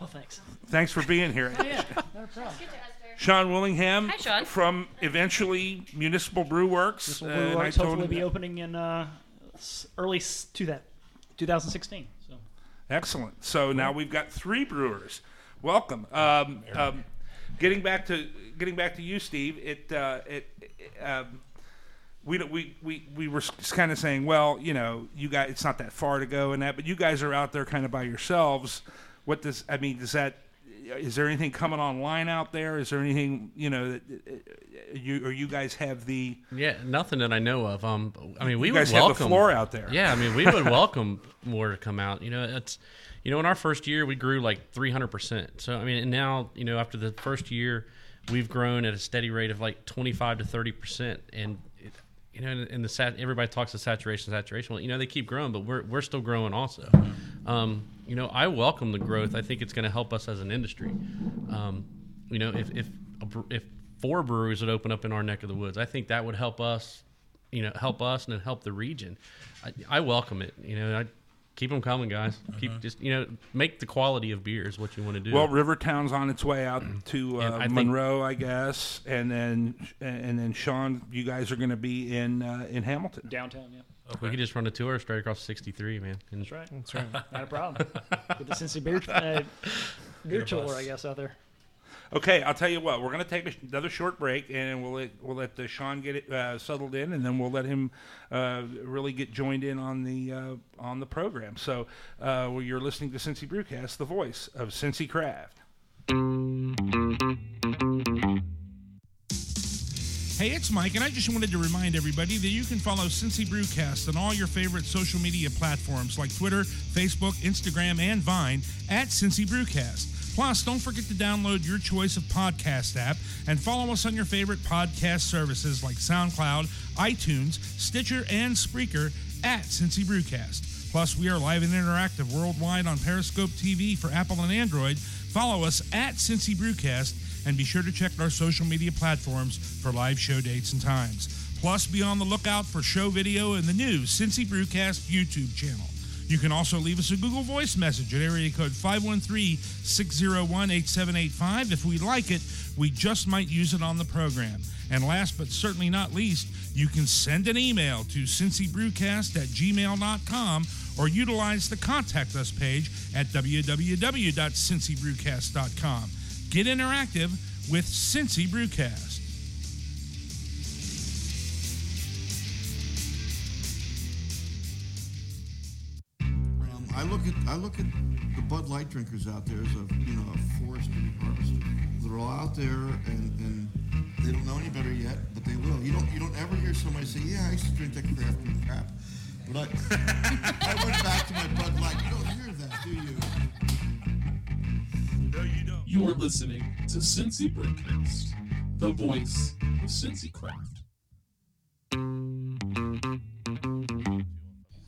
Well, thanks. Thanks for being here. Yeah, no problem. Sean Willingham Hi, Sean. from eventually Municipal Brew Works. This will uh, and I Works told hopefully be that- opening in uh, early to that 2016. So Excellent. So now we've got three brewers. Welcome. Um, um, getting back to getting back to you, Steve. It uh, it, it, um, we we we we were kind of saying, well, you know, you guys, it's not that far to go and that, but you guys are out there kind of by yourselves. What does I mean? Does that is there anything coming online out there? Is there anything you know that uh, you or you guys have the Yeah, nothing that I know of. Um, I mean, we you would welcome the floor out there? Yeah, I mean, we would welcome more to come out. You know, it's you know, in our first year we grew like 300 percent. So I mean, and now you know, after the first year, we've grown at a steady rate of like 25 to 30 percent, and you know, in, in the sat, everybody talks of saturation, saturation. Well, you know, they keep growing, but we're we're still growing also. Um, you know, I welcome the growth. I think it's going to help us as an industry. Um, you know, if if if four breweries would open up in our neck of the woods, I think that would help us. You know, help us and help the region. I, I welcome it. You know, I keep them coming, guys. Keep just you know make the quality of beer is what you want to do. Well, Rivertown's on its way out to uh, I think- Monroe, I guess, and then and then Sean, you guys are going to be in uh, in Hamilton. downtown, yeah, we could just run a tour straight across 63, man. And that's right. That's right. Not a problem. Get the Cincy beer, uh, beer tour, I guess, out there. Okay, I'll tell you what. We're going to take another short break, and we'll let we'll let uh, Sean get it uh, settled in, and then we'll let him uh, really get joined in on the uh, on the program. So, uh, well, you're listening to Cincy Brewcast, the voice of Cincy Craft. Hey, it's Mike, and I just wanted to remind everybody that you can follow Cincy Brewcast on all your favorite social media platforms like Twitter, Facebook, Instagram, and Vine at Cincy Brewcast. Plus, don't forget to download your choice of podcast app and follow us on your favorite podcast services like SoundCloud, iTunes, Stitcher, and Spreaker at Cincy Brewcast. Plus, we are live and interactive worldwide on Periscope TV for Apple and Android. Follow us at Cincy Brewcast and be sure to check our social media platforms for live show dates and times. Plus, be on the lookout for show video in the new Cincy Brewcast YouTube channel. You can also leave us a Google Voice message at area code 513-601-8785. If we like it, we just might use it on the program. And last but certainly not least, you can send an email to cincybrewcast at gmail.com or utilize the contact us page at www.cincybrewcast.com. Get interactive with Cincy Brewcast. I look at I look at the Bud Light drinkers out there as a you know a forest to be harvested. They're all out there and, and they don't know any better yet, but they will. You don't you don't ever hear somebody say, "Yeah, I used to drink that craft beer crap," but I, I went back to my Bud Light. You don't hear that, do you? No, you don't. You're listening to Cincy Brewcast, the voice of Cincy Craft.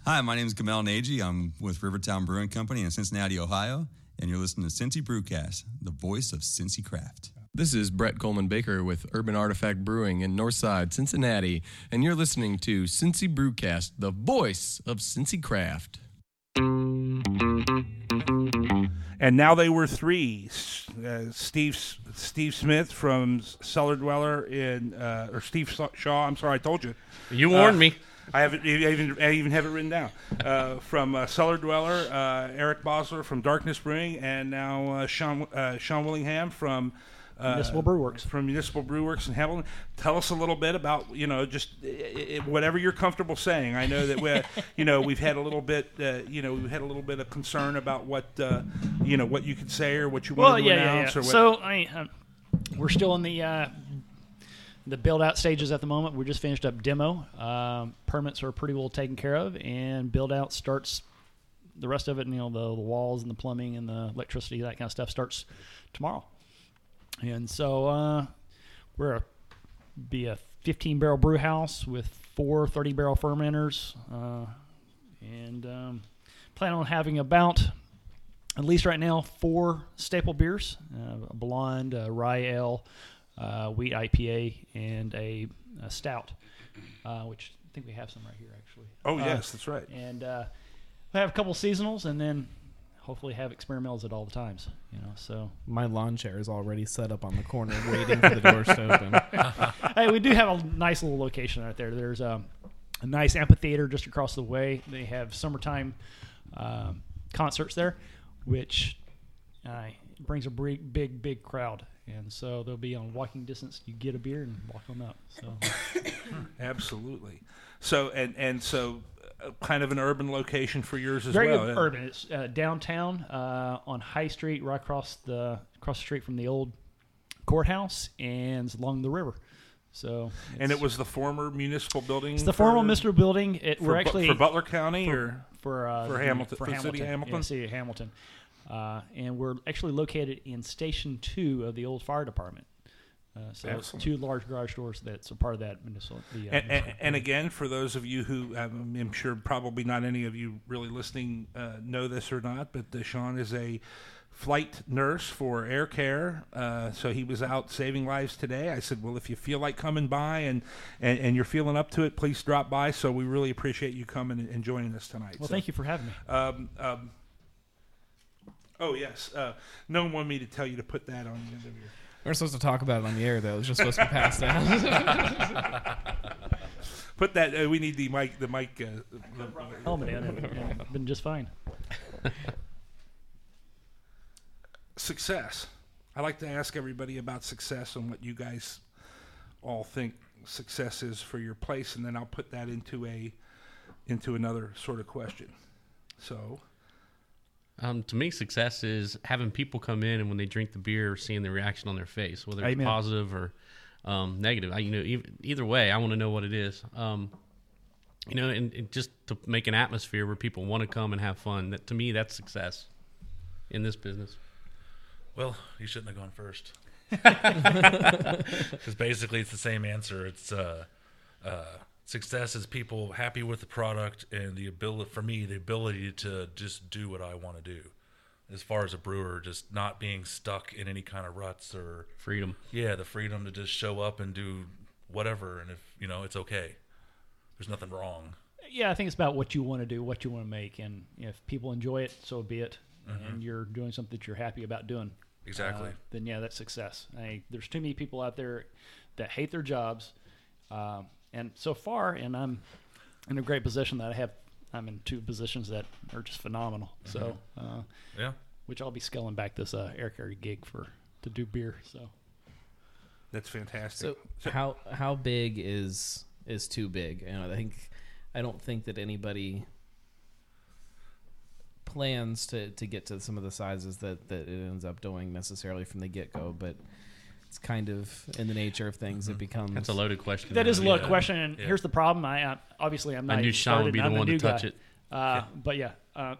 Hi, my name is Gamal Nagy. I'm with Rivertown Brewing Company in Cincinnati, Ohio, and you're listening to Cincy Brewcast, the voice of Cincy Craft. This is Bret Kollmann Baker with Urban Artifact Brewing in Northside, Cincinnati, and you're listening to Cincy Brewcast, the voice of Cincy Craft. And now they were three. Uh, Steve Steve Smith from Cellar Dweller in uh, or Steve Shaw. I'm sorry, I told you. You warned Uh, me. I have it. I even I even have it written down. Uh, from uh, Cellar Dweller, uh, Eric Bosler from Darkness Brewing, and now uh, Sean uh, Sean Willingham from. Uh, Municipal Brew Works. from Municipal Brew Works in Hamilton. Tell us a little bit about you know just i i whatever you're comfortable saying. I know that we you know we've had a little bit uh, you know we've had a little bit of concern about what uh, you know what you could say or what you Well, want to yeah, yeah, announce yeah. or what. So I mean, um, we're still in the uh, the build out stages at the moment. We just finished up demo. Um, permits are pretty well taken care of, and build out starts. The rest of it, you know, the, the walls and the plumbing and the electricity, that kind of stuff, starts tomorrow. And so uh, we're a, be a 15 barrel brew house with four 30 barrel fermenters, uh, and um, plan on having about at least right now, four staple beers: uh, a blonde, a rye ale, uh, wheat IPA, and a, a stout, uh, which I think we have some right here actually. Oh, Uh, yes, that's right. And uh, we have a couple seasonals, and then hopefully have experimentals at all the times. You know, so My lawn chair is already set up on the corner, waiting for the doors to open. hey, we do have a nice little location right there. There's um, a nice amphitheater just across the way. They have summertime um, concerts there, which uh, brings a big, big, big crowd. And so they'll be on walking distance. You get a beer and walk on up. So Absolutely. So and and so, uh, kind of an urban location for yours as very well. yeah. urban. It's uh, downtown uh, on High Street, right across the across the street from the old courthouse, and along the river. So And it was the former municipal building. It's the for- former Mr. Building. It, for we're actually for Butler County for, or for uh, for Hamilton for for the city Hamilton. Yeah, city of Hamilton. Uh, and we're actually located in Station Two of the old fire department. Uh, so it's Excellent. two large garage doors that's a part of that municipal. The, uh, and, and, and again, for those of you who um, I'm sure probably not any of you really listening uh, know this or not, but uh, Sean is a flight nurse for Air Care. Uh, so he was out saving lives today. I said, well, if you feel like coming by and, and, and you're feeling up to it, please drop by. So we really appreciate you coming and- and joining us tonight. Well, So, thank you for having me. Um, um, oh yes, uh, no one wanted me to tell you to put that on the end of your. We're supposed to talk about it on the air, though. It's just supposed to be passed down. Put that. Uh, we need the mic. The mic. Uh, the, helmet in, and, and been just fine. success. I like to ask everybody about success and what you guys all think success is for your place, and then I'll put that into a into another sort of question. So, Um, to me, success is having people come in and when they drink the beer, seeing the reaction on their face, whether it's Amen. positive or um, negative. I, you know, ev- either way, I want to know what it is. Um, you know, and, and just to make an atmosphere where people want to come and have fun. That to me, that's success in this business. Well, you shouldn't have gone first. Because basically, it's the same answer. It's uh, uh, success is people happy with the product and the ability, for me, the ability to just do what I want to do. As far as a brewer, just not being stuck in any kind of ruts or freedom. Yeah, the freedom to just show up and do whatever, and if you know, it's okay. There's nothing wrong. Yeah, I think it's about what you want to do, what you want to make, and if people enjoy it, so be it. Mhm. And you're doing something that you're happy about doing. Exactly. uh, then yeah, that's success. I, there's too many people out there that hate their jobs, um, and so far, and I'm in a great position that I have. I'm in two positions that are just phenomenal. So uh, Yeah. which I'll be scaling back this uh, air carry gig for to do beer. So that's fantastic. So how how big is is too big? You know, I think I don't think that anybody plans to, to get to some of the sizes that, that it ends up doing necessarily from the get go, but it's kind of in the nature of things. It becomes That's a loaded question. that is a though. loaded Yeah. question, and Yeah. here's the problem. I uh, obviously I'm not. I not. knew even Sean would be and the I'm one to new touch guy. it. Uh, Yeah. But yeah, uh,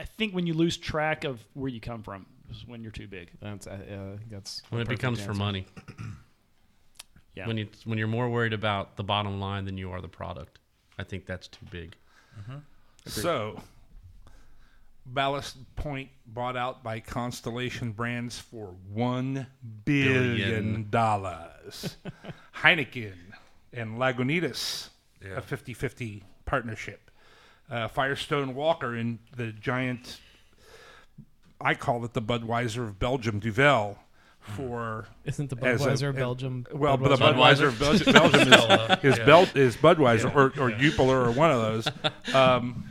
I think when you lose track of where you come from is when you're too big. That's uh, I that's when it perfect becomes for answer. money. Yeah. When you when you're more worried about the bottom line than you are the product, I think that's too big. So, Ballast Point bought out by Constellation Brands for one billion Billion. dollars. Heineken and Lagunitas, Yeah. a 50-50 partnership. Uh, Firestone Walker and the giant, I call it the Budweiser of Belgium, Duvel, for Isn't the as a- Budweiser Belgium- Well, but the Budweiser? Budweiser of Belgium, Belgium is is, yeah. Bel- is Budweiser Yeah. or, or Yeah. Jupiler or one of those. Um,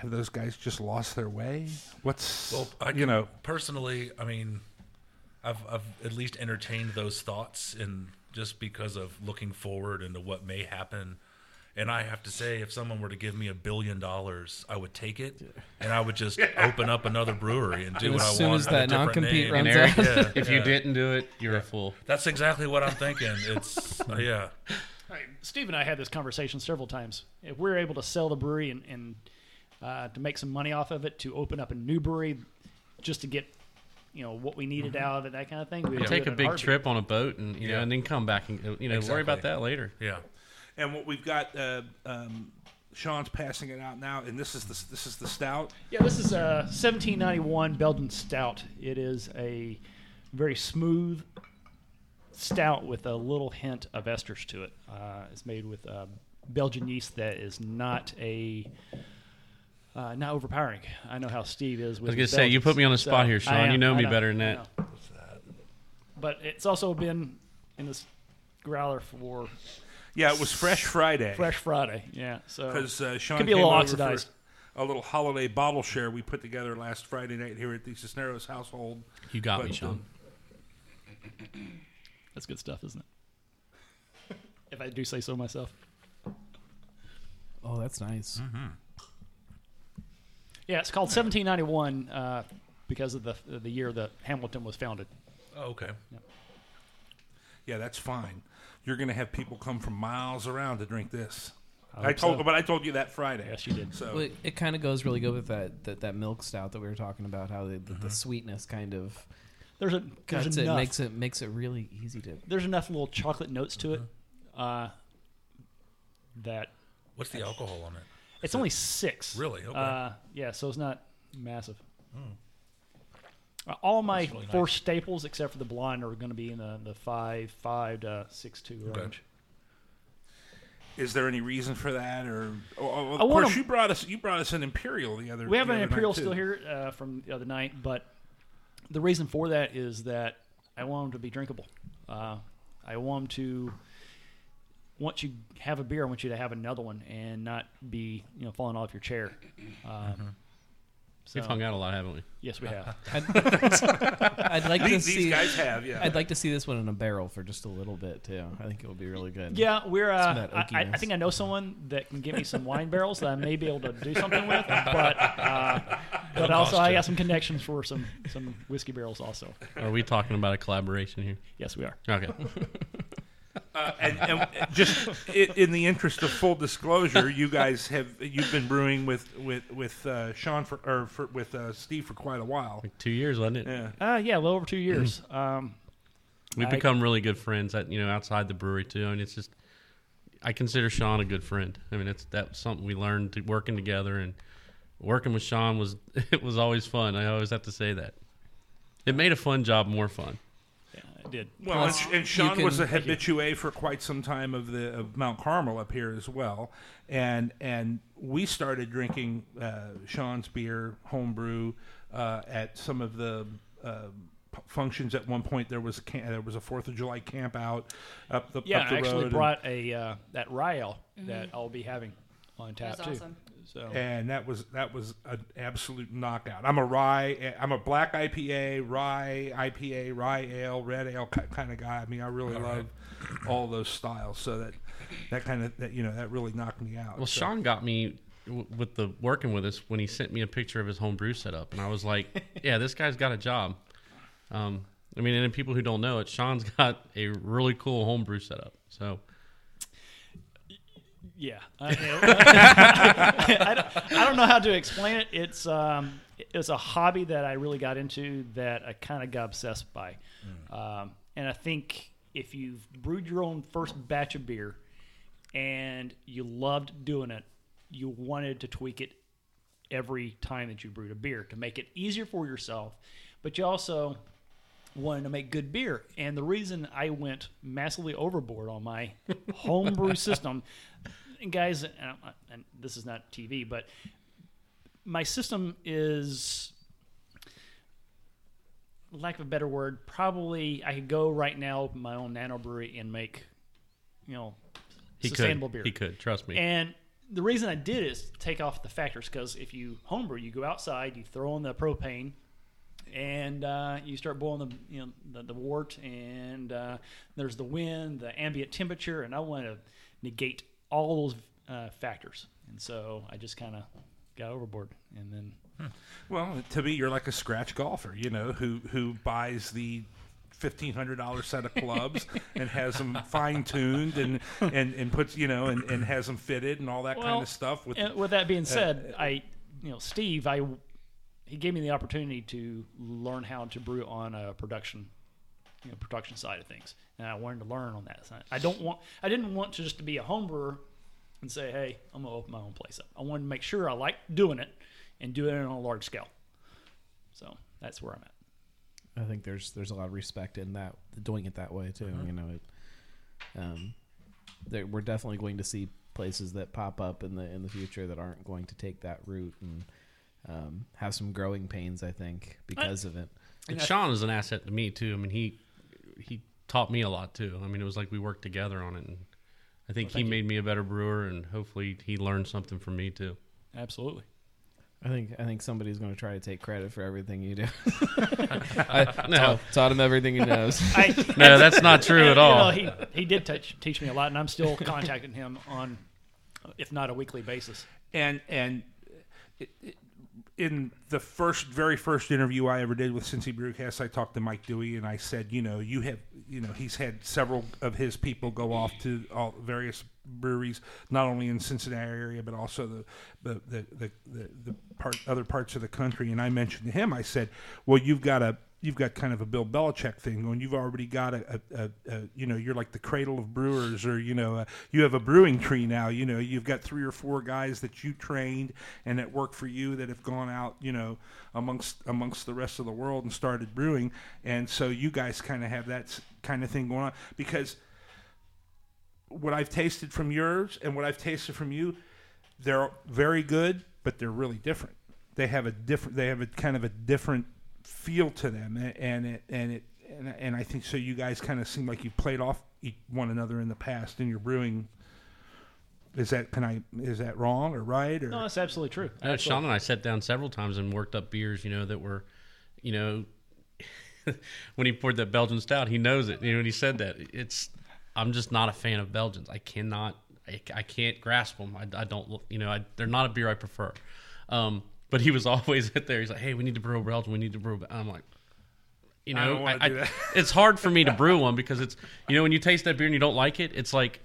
have those guys just lost their way? What's Well, I you know? personally, I mean, I've I've at least entertained those thoughts, and just because of looking forward into what may happen. And I have to say, if someone were to give me a billion dollars, I would take it, and I would just open up another brewery and do And what I want. as under a that non-compete name. runs Eric, out. Yeah, if you didn't do it, you're a fool. That's exactly what I'm thinking. It's uh, yeah. Right. Steve and I had this conversation several times. If we're able to sell the brewery and, and uh, to make some money off of it, to open up a new brewery, just to get you know what we needed out of it, that kind of thing. we Yeah. Take a big heartbeat. trip on a boat and you know, and then come back and you know worry about that later. Yeah. And what we've got, uh, um, Sean's passing it out now, and this is the this is the stout. Yeah, this is a 1791 Belgian stout. It is a very smooth stout with a little hint of esters to it. Uh, it's made with uh, Belgian yeast that is not a uh, not overpowering. I know how Steve is. I was gonna his say you put me on the so spot here, Sean. am, you know I me better than I that. But it's also been in this growler for Yeah, it was Fresh Friday. Fresh Friday, yeah. So because uh, Sean could be a came little over oxidized. for a little holiday bottle share we put together last Friday night here at the Cisneros household. You got me, Sean. um, That's good stuff, isn't it? if I do say so myself. Oh, that's nice. Yeah, it's called 1791 uh, because of the the year that Hamilton was founded. Oh, okay. yeah, that's fine. You're going to have people come from miles around to drink this. I I, told, so. but I told you that Friday. Yes, you did. So Well, it, it kind of goes really good with that, that that milk stout that we were talking about. How the, the, the sweetness kind of There's a there's cuts it, enough. makes it makes it really easy to. There's enough little chocolate notes to it uh, that What's the alcohol on it? It's only six. Really? Okay. Uh, yeah, so it's not massive. Uh, all my really four nice. staples, except for the blonde, are going to be in the, the five five to six two Okay. range. is there any reason for that, or oh, oh, of I want course 'em- you brought us you brought us an imperial the other. We have the an other night, imperial too. still here uh, from the other night, but the reason for that is that I want them to be drinkable. Uh, I want them to. Once you have a beer, I want you to have another one and not be you know falling off your chair. Um, We've hung out a lot, haven't we? Yes, we have. I'd, I'd like to see these guys have, yeah. I'd like to see this one in a barrel for just a little bit too. I think it would be really good. Yeah, we're. Uh, that I, I- I think I know someone that can give me some wine barrels that I may be able to do something with, but uh, but also I got some connections for some some whiskey barrels also. Are we talking about a collaboration here? Yes, we are. Okay. Uh, and, and just i- in the interest of full disclosure, you guys have you've been brewing with with with uh, Sean for or for, with uh, Steve for quite a while. Like two years, wasn't it? Yeah. Uh, yeah, a little over two years. Um, We've I- become really good friends. At, you know, outside the brewery too. I mean, it's just I consider Sean a good friend. I mean, it's that's something we learned to working together and working with Sean was it was always fun. I always have to say that. It made a fun job more fun. Yeah, did. Well, and, Plus, and Sean you was a habitué for quite some time of the of Mount Carmel up here as well, and and we started drinking uh, Sean's beer homebrew uh, at some of the. Uh, Functions at one point there was a camp, there was a Fourth of July camp out up the yeah, up the I actually road and- brought a uh, that rye ale that. I'll be having on tap That's too. awesome. So and that was that was an absolute knockout. I'm a rye, I'm a black IPA, rye IPA, rye ale, red ale kind of guy. I mean, I really All love all those styles. So that that kind of that you know that really knocked me out. Well, So- Sean got me with the working with us when he sent me a picture of his home brew setup, and I was like, "Yeah, this guy's got a job." Um, I mean, and people who don't know it, Sean's got a really cool home brew setup. So Yeah, I, I, don't, I don't know how to explain it. It's um, it's a hobby that I really got into that I kind of got obsessed by, um, and I think if you've brewed your own first batch of beer and you loved doing it, you wanted to tweak it every time that you brewed a beer to make it easier for yourself, but you also wanted to make good beer. And the reason I went massively overboard on my homebrew system, and guys, and, and this is not TV, but my system is, lack of a better word, probably I could go right now open my own nano brewery and make, you know, He sustainable could. beer. He could. Trust me. And the reason I did is take off the factors because if you homebrew, you go outside, you throw in the propane, and uh, you start boiling the you know the, the wort, and uh, there's the wind, the ambient temperature, and I want to negate all those uh, factors, and so I just kind of got overboard, and then Well, to me, you're like a scratch golfer, you know, who who buys the fifteen hundred dollar set of clubs and has them fine tuned and, and and puts you know and, and has them fitted and all that kind of stuff. With with that being uh, said, I, you know, Steve, I, he gave me the opportunity to learn how to brew on a production, you know, production side of things, and I wanted to learn on that side. I don't want, I didn't want to just to be a home brewer and say, hey, I'm gonna open my own place up. I wanted to make sure I like doing it and doing it on a large scale. So that's where I'm at. I think there's there's a lot of respect in that doing it that way too. Mhm. You know, it, um, there, we're definitely going to see places that pop up in the in the future that aren't going to take that route and um, have some growing pains. I think because of it. And Sean is an asset to me too. I mean, he he taught me a lot too. I mean, it was like we worked together on it, and I think Well, he thank you. made me a better brewer, and hopefully he learned something from me too. Absolutely. I think I think somebody's going to try to take credit for everything you do. I No. taught, taught him everything he knows. I- No, that's not true at You know, all. he, he did teach, teach me a lot, and I'm still contacting him on, if not a weekly basis. and and it, it, in the first very first interview I ever did with Cincy Brewcast, I talked to Mike Dewey and I said, you know, you have, you know, he's had several of his people go off to all various breweries, not only in Cincinnati area but also the the the the, the, the part other parts of the country. And I mentioned to him, I said, well, you've got a you've got kind of a Bill Belichick thing going. You've already got a, a, a, a you know, you're like the cradle of brewers, or you know, uh, you have a brewing tree now. You know, you've got three or four guys that you trained and that work for you that have gone out, you know, amongst amongst the rest of the world and started brewing. And so you guys kind of have that kind of thing going on because what I've tasted from yours and what I've tasted from you, they're very good, but they're really different. They have a different. They have a kind of a different feel to them, a- and it and it and, and I think so. You guys kind of seem like you played off one another in the past in your brewing. Is that can I is that wrong or right or No, that's absolutely true. Uh, Sean and I sat down several times and worked up beers, you know, that were, you know, when he poured that Belgian stout, he knows it. You know, when he said that, it's, I'm just not a fan of Belgians. I cannot, I, I can't grasp them. I, I don't, you know, I, they're not a beer I prefer. Um, but he was always at there. He's like, hey, we need to brew a Belgian. We need to brew. a Bel-" I'm like, you I don't know, wanna I, do I- it's hard for me to brew one because it's, you know, when you taste that beer and you don't like it, it's like,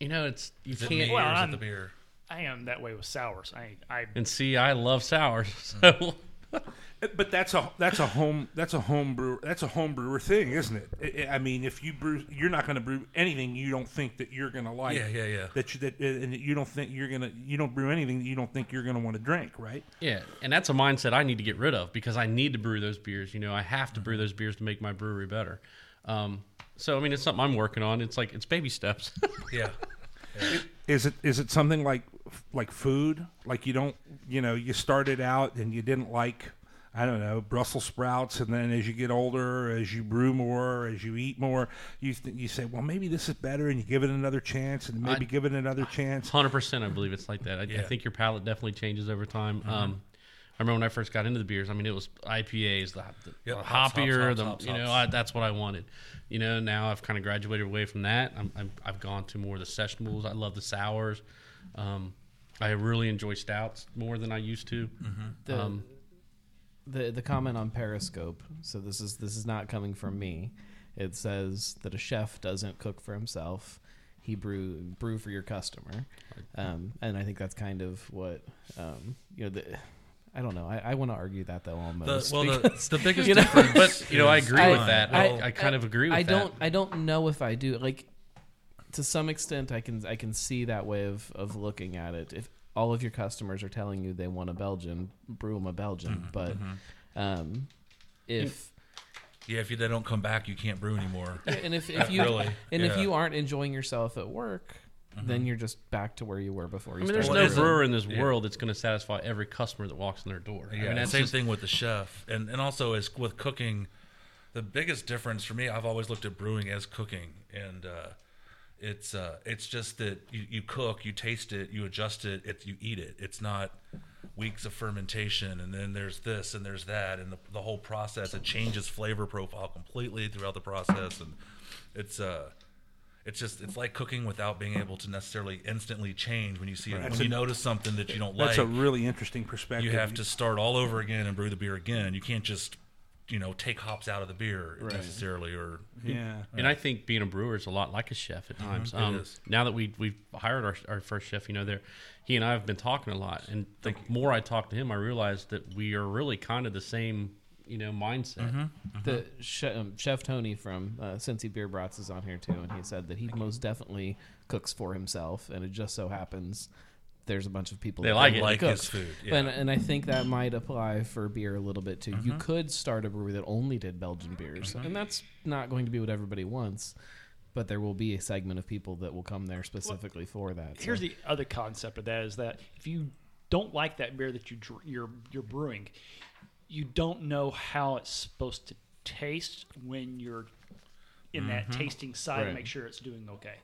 you know, it's you Is can't. me or it I'm- the beer? I am that way with sours. I, I And see, I love sours, so But that's a that's a home that's a home brewer that's a home brewer thing, isn't it? I- I mean, if you brew, you're not going to brew anything you don't think that you're going to like. Yeah, yeah, yeah. That you that and you don't think you're gonna you don't brew anything that you don't think you're going to want to drink, right? Yeah, and that's a mindset I need to get rid of because I need to brew those beers. You know, I have to brew those beers to make my brewery better. Um, so I mean, it's something I'm working on. It's like it's baby steps. Yeah. Is it is it something like like food? Like you don't you know you started out and you didn't like I don't know Brussels sprouts, and then as you get older, as you brew more, as you eat more, you th- you say, well, maybe this is better, and you give it another chance, and maybe I- give it another chance. Hundred percent, I believe it's like that. I, I think your palate definitely changes over time. Mhm. Um, I remember when I first got into the beers. I mean, it was IPAs, the, the, Yep, the hops, hops, hoppier, hops, the you know. I, that's what I wanted. You know, now I've kind of graduated away from that. I'm, I'm, I've gone to more of the sessionables. I love the sours. Um, I really enjoy stouts more than I used to. The, Um, the the comment on Periscope. So this is this is not coming from me. It says that a chef doesn't cook for himself. He brew brew for your customer, um, and I think that's kind of what um, you know. The, I don't know. I, I want to argue that though almost. well, the- because, the biggest you know, difference But, you know, I agree with that. I- I kind of agree with I that. don't. I don't know if I do. Like to some extent, I can I can see that way of of looking at it. If all of your customers are telling you they want a Belgian, brew them a Belgian. Mhm, But mhm. um, if Yeah, if you, they don't come back, you can't brew anymore. Yeah, and if, Uh, if you really, and if you aren't enjoying yourself at work, then Mhm. you're just back to where you were before. I mean, there's no brewing. brewer in this Yeah. world that's going to satisfy every customer that walks in their door. I Yeah, mean, that's same just- thing with the chef, and and also as with cooking, the biggest difference for me, I've always looked at brewing as cooking, and uh, it's uh, it's just that you, you cook, you taste it, you adjust it, it, you eat it. It's not weeks of fermentation, and then there's this and there's that, and the, the whole process it changes flavor profile completely throughout the process, and it's uh. It's just it's like cooking without being able to necessarily instantly change when you see. That's When you notice something that you don't That's like, That's a really interesting perspective. you have to start all over again and brew the beer again. You can't just, you know, take hops out of the beer Right. necessarily, or yeah And I think being a brewer is a lot like a chef at Mhm, times. it Um, is. Now that we we've hired our, our first chef, you know, there, he and I have been talking a lot, and the more I talk to him, I realize that we are really kind of the same you know mindset. Mm-hmm. The chef, um, chef Tony from uh, Cincy Beer Brats is on here too, and he said that he most definitely cooks for himself, and it just so happens there's a bunch of people They that like it. Like cook. his food, yeah. And, and I think that might apply for beer a little bit too. You Mm-hmm. could start a brewery that only did Belgian beers, and that's not going to be what everybody wants. But there will be a segment of people that will come there specifically for that. so. Here's the other concept of that is that if you don't like that beer that you dr- you're you're brewing, you don't know how it's supposed to taste when you're in that tasting side to make sure it's doing okay.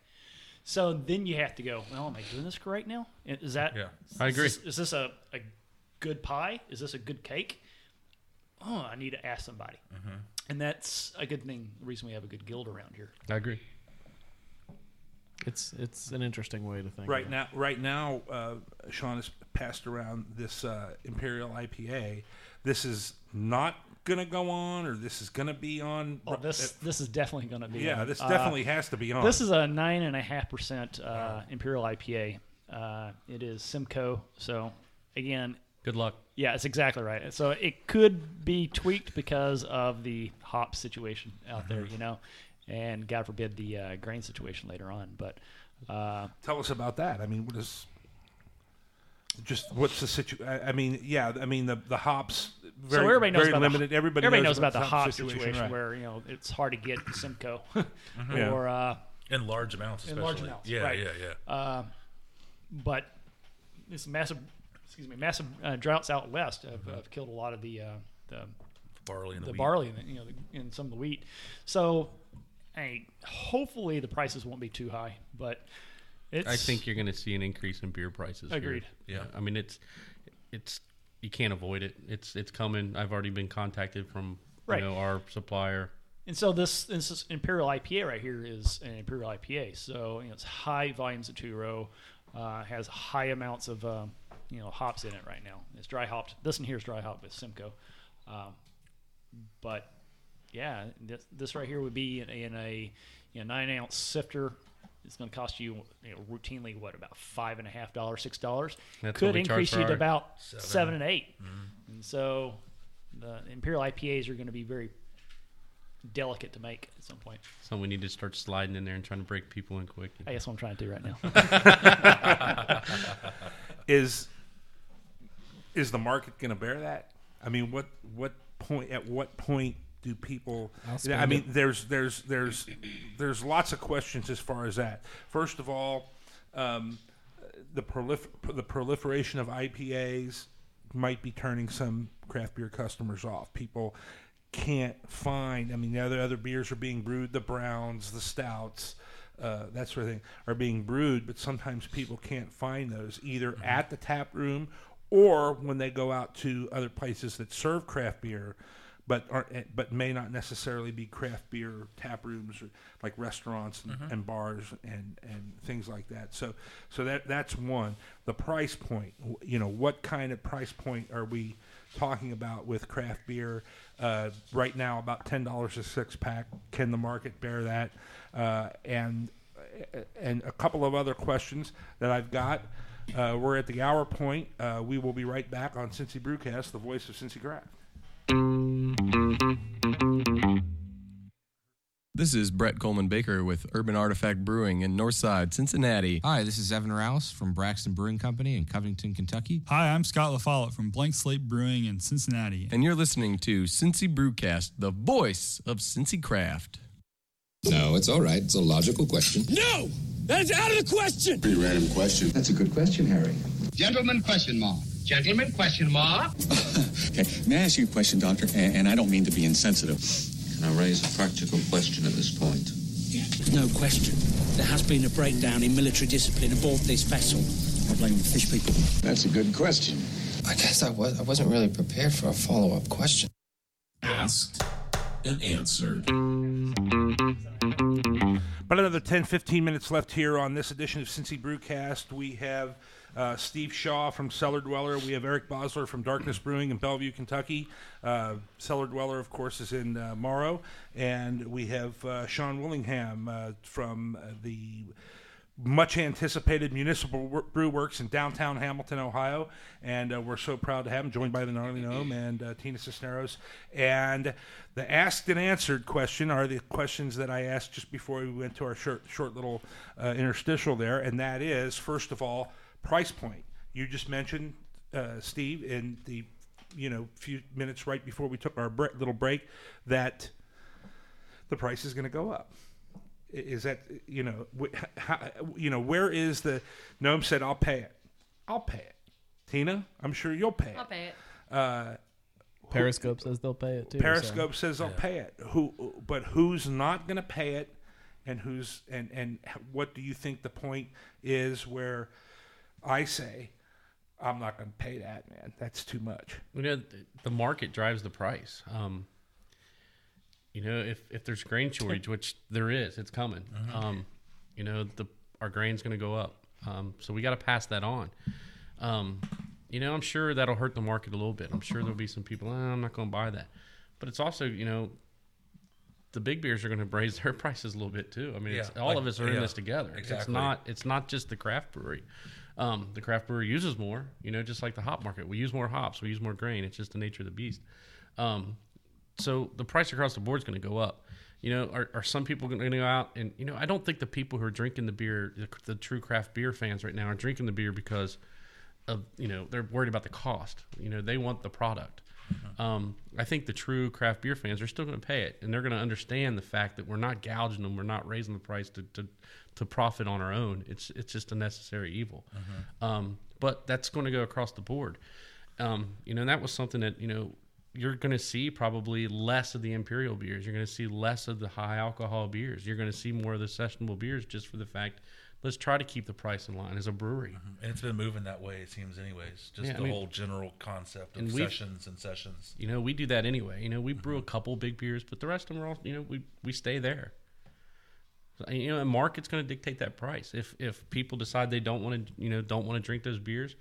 So then you have to go. Well, am I doing this correct now? Is that? Yeah. I agree. Is this, is this a, a good pie? Is this a good cake? Oh, I need to ask somebody. And that's a good thing. The reason we have a good guild around here. I agree. It's it's an interesting way to think. Right of now, right now, uh, Sean has passed around this uh, Imperial IPA. This is not going to go on, or this is going to be on. Oh, this this is definitely going to be. yeah, on. this Uh, definitely has to be on. This is a nine and a half percent uh, Imperial IPA. Uh, it is Simcoe. So again, Good luck. yeah, it's exactly right. So it could be tweaked because of the hop situation out there, you know, and God forbid the uh, grain situation later on. But uh, Tell us about that. I mean, what is just what's the situation? I, I mean, yeah, I mean the the hops. Very, so everybody knows very about limited. The, everybody, everybody knows, knows about the hop situation, situation, right. where you know it's hard to get Simcoe Yeah. or uh, In large amounts, In especially. large amounts, Yeah, right. yeah, yeah. Uh, but this massive, excuse me, massive uh, droughts out west have, have killed a lot of the uh, the barley and the the wheat. barley and you know the, and some of the wheat. So, hey, hopefully the prices won't be too high, but it's. I think you're going to see an increase in beer prices. here. Agreed. Yeah. I mean it's it's you can't avoid it. It's it's coming. I've already been contacted from Right. you know our supplier. And so this this is Imperial IPA right here is an Imperial IPA. So you know, it's high volumes of two row, uh, has high amounts of um, you know hops in it right now. It's dry hopped. This one here is dry hopped with Simcoe, um, but yeah, this, this right here would be in a, in a you know, nine ounce sifter. It's going to cost you, you know, routinely what about five and a half dollars, six dollars. That's Could what we charge increase you to about Seven. seven, and 8 mm-hmm. And so the Imperial IPAs are going to be very delicate to make at some point. So we need to start sliding in there and trying to break people in quick. I guess what I'm trying to do right now. is is the market going to bear that? I mean, what what point at what point do people? I mean, it. there's there's there's there's lots of questions as far as that. First of all, um, the prolif- the proliferation of IPAs might be turning some craft beer customers off. People can't find. I mean, the other other beers are being brewed. The browns, the stouts, uh, that sort of thing are being brewed, but sometimes people can't find those either at the tap room or when they go out to other places that serve craft beer. But are eh, but may not necessarily be craft beer tap rooms or like restaurants and, and bars and, and things like that. So so that that's one. The price point, you know, what kind of price point are we talking about with craft beer? Uh, right now, about ten dollars a six pack. Can the market bear that? Uh, and and a couple of other questions that I've got. Uh, we're at the hour point. Uh, we will be right back on Cincy Brewcast, the voice of Cincy Craft. This is Bret Kollmann Baker with Urban Artifact Brewing in Northside, Cincinnati. Hi, this is Evan Rouse from Braxton Brewing Company in Covington, Kentucky. Hi, I'm Scott LaFollette from Blank Slate Brewing in Cincinnati. And you're listening to Cincy Brewcast, the voice of Cincy Craft. No, it's all right. It's a logical question. No! That's out of the question! Pretty random question. That's a good question, Harry. Gentleman question mark. Gentleman question mark. Okay, may I ask you a question, Doctor? And, and I don't mean to be insensitive. Can I raise a practical question at this point? No question. There has been a breakdown in military discipline aboard this vessel. I blame the fish people. That's a good question. I guess I, was, I wasn't really prepared for a follow up question. Asked and answered. About another 10, 15 minutes left here on this edition of Cincy Brewcast. We have uh, Steve Shaw from Cellar Dweller. We have Eric Bosler from Darkness Brewing in Bellevue, Kentucky. Uh, Cellar Dweller, of course, is in uh, Morrow. And we have uh, Sean Willingham uh, from the much anticipated Municipal Brew Works in downtown Hamilton, Ohio, and uh, we're so proud to have him joined by the gnarly gnome and uh, Tina Cisneros. And the asked and answered question are the questions that I asked just before we went to our short, short little uh, interstitial there, and that is first of all price point. You just mentioned uh, Steve in the you know few minutes right before we took our bre- little break that the price is going to go up. Is that you know wh- how, you know where is the gnome said I'll pay it, I'll pay it. Tina, I'm sure you'll pay it. I'll pay it. Uh, Periscope says they'll pay it too. so- Periscope says they'll pay it. Who, but who's not going to pay it, and who's and and what do you think the point is where I say I'm not going to pay that, man. That's too much. You know, the market drives the price. Um, you know, if, if there's grain shortage, which there is, it's coming. Mm-hmm. Um, you know, the our grain's going to go up. Um, so we got to pass that on. Um, you know, I'm sure that'll hurt the market a little bit. I'm sure there'll be some people, "Eh, I'm not going to buy that. But it's also, you know, the big beers are going to raise their prices a little bit too. I mean, it's, Yeah, all like- of us are in this together. It's not it's not just the craft brewery. Um, the craft brewer uses more, you know, just like the hop market. We use more hops, we use more grain. It's just the nature of the beast. Um, so the price across the board is going to go up. You know, are, are some people going to go out and you know? I don't think the people who are drinking the beer, the, the true craft beer fans right now, are drinking the beer because of you know they're worried about the cost. You know, they want the product. Um, I think the true craft beer fans are still going to pay it, and they're going to understand the fact that we're not gouging them, we're not raising the price to, to, to profit on our own. It's it's just a necessary evil. Um, but that's going to go across the board. Um, you know, and that was something that you know you're going to see probably less of the imperial beers. You're going to see less of the high alcohol beers. You're going to see more of the sessionable beers, just for the fact. Let's try to keep the price in line as a brewery. Mm-hmm. And it's been moving that way, it seems, anyways. Just Yeah, I the mean- whole general concept of we've- sessions and sessions. You know, we do that anyway. You know, we brew a mm-hmm. couple big beers, but the rest of them are all, you know, we, we stay there. So, you know, a market's going to dictate that price. If if people decide they don't want to, you know, don't want to drink those beers,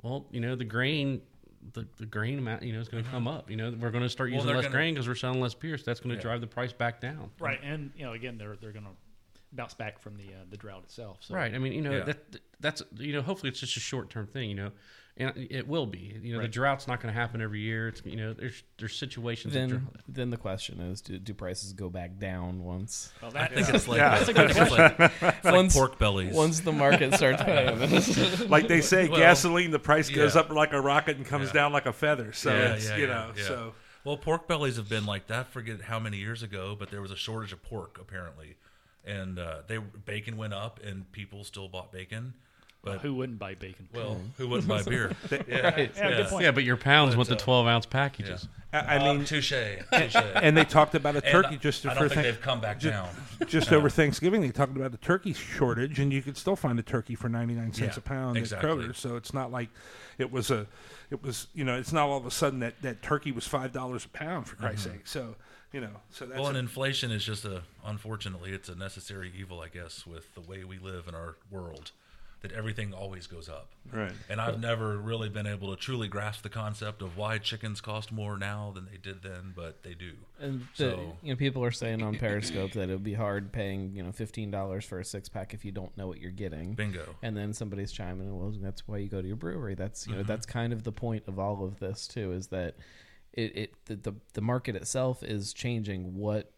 well, you know, the grain, the, the grain amount, you know, is going to mm-hmm. come up. You know, we're going to start Well, using they're less gonna- grain because we're selling less beers. That's going to Yeah. drive the price back down. Right, and you know, again, they're they're going to bounce back from the uh, the drought itself. So. Right. I mean, you know, that that's you know, hopefully it's just a short term thing. You know, and it will be. You know, the drought's not going to happen every year. It's you know, there's there's situations. of Then, drought. then the question is, do, do prices go back down once? Well, I think it's like- Yeah. that's a good question. It's like once, pork bellies. Once the market starts paying, like they say, Well, gasoline, the price goes yeah. up like a rocket and comes Yeah. down like a feather. So Yeah, it's yeah, you know, yeah. so well, pork bellies have been like that. Forget how many years ago, but there was a shortage of pork apparently, and uh, they bacon went up, and people still bought bacon. But who wouldn't buy bacon? Well, who wouldn't buy beer? Right. Yeah, but your pounds with the 12 ounce packages. I, I Uh, mean, touche, and- touche. And they talked about a turkey I- just I for don't think Thank- they've come back ju- down. Just Yeah. over Thanksgiving, they talked about the turkey shortage, and you could still find a turkey for ninety nine cents Yeah, a pound exactly. at Kroger. So it's not like it was a, it was you know, it's not all of a sudden that that turkey was five dollars a pound for Christ's Mhm. sake. So you know, so that's well, and a- inflation is just a unfortunately it's a necessary evil, I guess, with the way we live in our world. That everything always goes up, Right. And I've never really been able to truly grasp the concept of why chickens cost more now than they did then, but they do. And the, so you know, people are saying on Periscope that it would be hard paying you know fifteen dollars for a six pack if you don't know what you're getting. Bingo. And then somebody's chiming in, well, that's why you go to your brewery. That's you know Mhm. that's kind of the point of all of this too, is that it, it the, the the market itself is changing what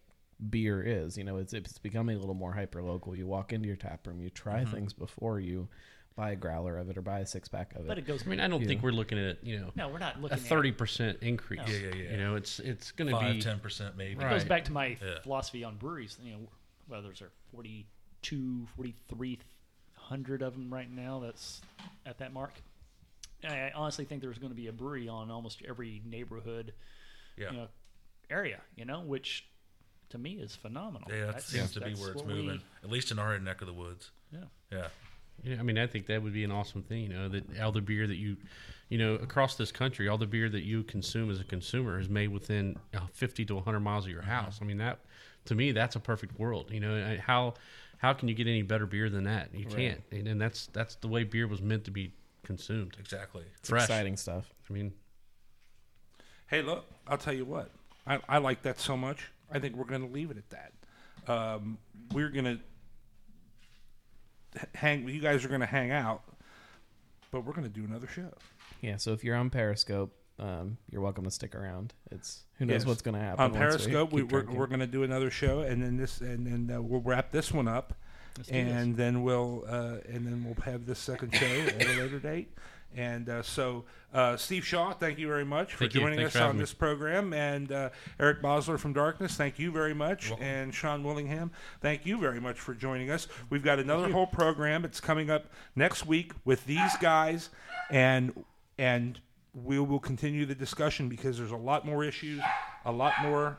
beer is. You know, it's it's becoming a little more hyper local. You walk into your tap room, you try Mhm. things before you buy a growler of it or buy a six pack of it. But it goes- I mean, I don't You think know. we're looking at you know. No, we're not looking a thirty percent increase. No. Yeah, yeah, yeah. You know, it's it's going to Five, be 10% maybe. It goes back to my Yeah. philosophy on breweries. You know, well, there's are 42, 4,300 of them right now. That's at that mark. And I honestly think there's going to be a brewery on almost every neighborhood, Yeah. you know, area. You know, which to me is phenomenal. Yeah, that That's- seems to be where it's what we- moving, at least in our neck of the woods. Yeah. Yeah. Yeah, I mean, I think that would be an awesome thing. You know, that all the beer that you, you know, across this country, all the beer that you consume as a consumer is made within uh, fifty to one hundred miles of your Mm-hmm. house. I mean, that to me, that's a perfect world. You know, how how can you get any better beer than that? You Right. can't, and, and that's that's the way beer was meant to be consumed. Exactly, It's exciting stuff. I mean, Hey, look, I'll tell you what. I, I like that so much. I think we're going to leave it at that. Um, we're going to hang. You guys are going to hang out, but we're going to do another show. Yeah, so if you're on Periscope, um, you're welcome to stick around. It's who knows Yes. what's going to happen on Periscope. We, keep we're we're going to do another show, and then this, and then uh, we'll wrap this one up, And then we'll uh, and then we'll have this second show at a later date. And uh, so, uh, Steve Shaw, thank you very much for Thank joining us for on me. this program. And uh, Eric Bosler from Darkness, thank you very much. And Sean Willingham, thank you very much for joining us. We've got another whole program. It's coming up next week with these guys, and and we will continue the discussion because there's a lot more issues, a lot more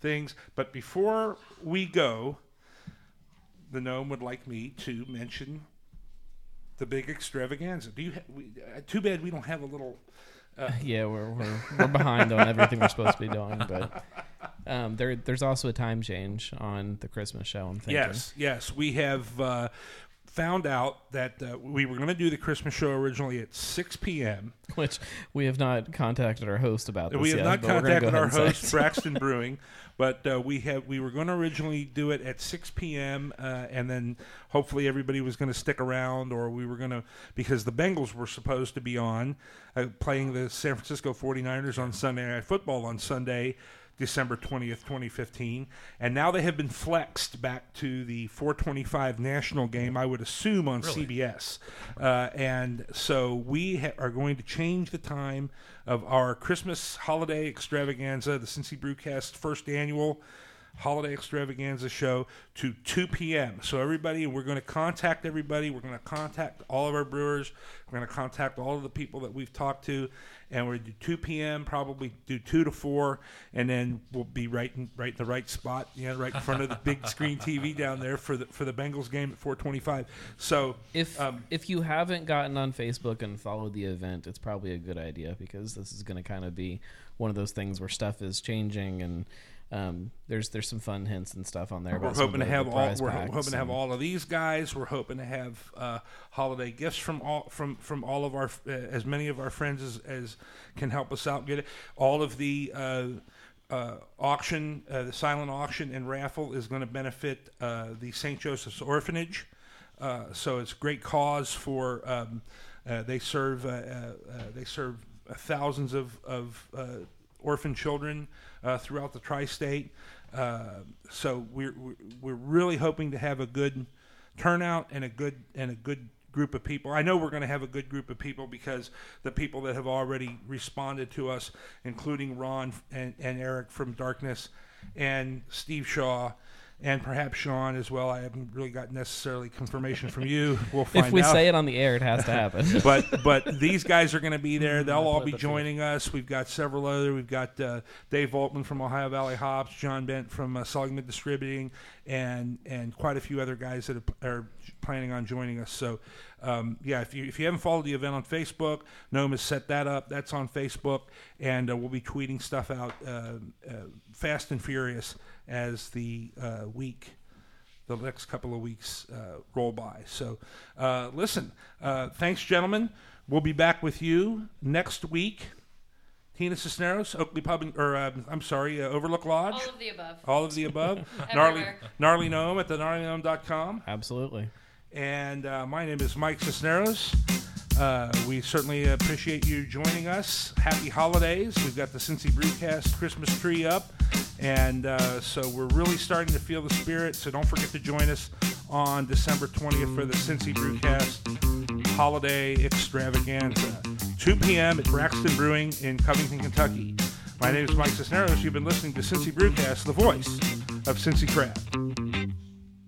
things. But before we go, the gnome would like me to mention the big extravaganza. Do you? Ha- we, uh, too bad we don't have a little. Uh, yeah, we're, we're we're behind on everything we're supposed to be doing, but um, there there's also a time change on the Christmas show. I'm thinking. Yes, yes, we have uh, found out that uh, we were going to do the Christmas show originally at 6 p.m. which we have not contacted our host about. This We have yet, not but we're gonna go contacted our host. Braxton Brewing, but uh, we have we were going to originally do it at 6 p.m. Uh, and then hopefully everybody was going to stick around, or we were going to because the Bengals were supposed to be on uh, playing the San Francisco 49ers on Sunday Night Football on Sunday. December 20th, 2015. And now they have been flexed back to the 425 national game, I would assume on Really? CBS. Uh, and so we ha- are going to change the time of our Christmas holiday extravaganza, the Cincy Brewcast first annual holiday extravaganza show to 2 p.m. So everybody, we're going to contact everybody. We're going to contact all of our brewers. We're going to contact all of the people that we've talked to, and we're do 2 p.m. Probably do 2 to 4, and then we'll be right in right in the right spot, you know, right in front of the big screen TV down there for the for the Bengals game at 4:25. So If um, if you haven't gotten on Facebook and followed the event, it's probably a good idea because this is going to kind of be one of those things where stuff is changing and um, there's there's some fun hints and stuff on there. We're hoping to have all. We're hoping to have all of these guys. We're hoping to have uh, holiday gifts from all from from all of our uh, as many of our friends as, as can help us out. Get it. All of the uh, uh, auction, uh, the silent auction and raffle is going to benefit uh, the St. Joseph's Orphanage. Uh, so it's a great cause for. Um, uh, they serve. Uh, uh, uh, they serve thousands of of uh, orphan children uh, throughout the tri-state. Uh, so we're we're- really hoping to have a good turnout and a good and a good group of people. I know we're going to have a good group of people because the people that have already responded to us, including Ron and, and Eric from Darkness, and Steve Shaw. And perhaps Sean as well. I haven't really got necessarily confirmation from you. We'll find out. If we out. say it on the air, it has to happen. but but these guys are going to be there. They'll all be joining us. We've got several other. We've got uh, Dave Altman from Ohio Valley Hops, John Bent from uh, Distributing, and and quite a few other guys that are, are planning on joining us. So um, yeah, if you if you haven't followed the event on Facebook, Gnome has set that up. That's on Facebook, and uh, we'll be tweeting stuff out uh, uh, fast and furious as the uh, week the next couple of weeks uh, roll by. So, uh, listen, uh, thanks, gentlemen. We'll be back with you next week. Tina Cisneros, Oakley Pub, and- or uh, I'm sorry, uh, Overlook Lodge. All of the above. All of the above. gnarly, Everywhere. gnarly gnome at the gnarlygnome.com. Absolutely. And uh, my name is Mike Cisneros. Uh, we certainly appreciate you joining us. Happy holidays. We've got the Cincy Brewcast Christmas tree up. And uh, so we're really starting to feel the spirit. So don't forget to join us on December 20th for the Cincy Brewcast Holiday Extravaganza. 2 p.m. at Braxton Brewing in Covington, Kentucky. My name is Mike Cisneros. You've been listening to Cincy Brewcast, the voice of Cincy Craft.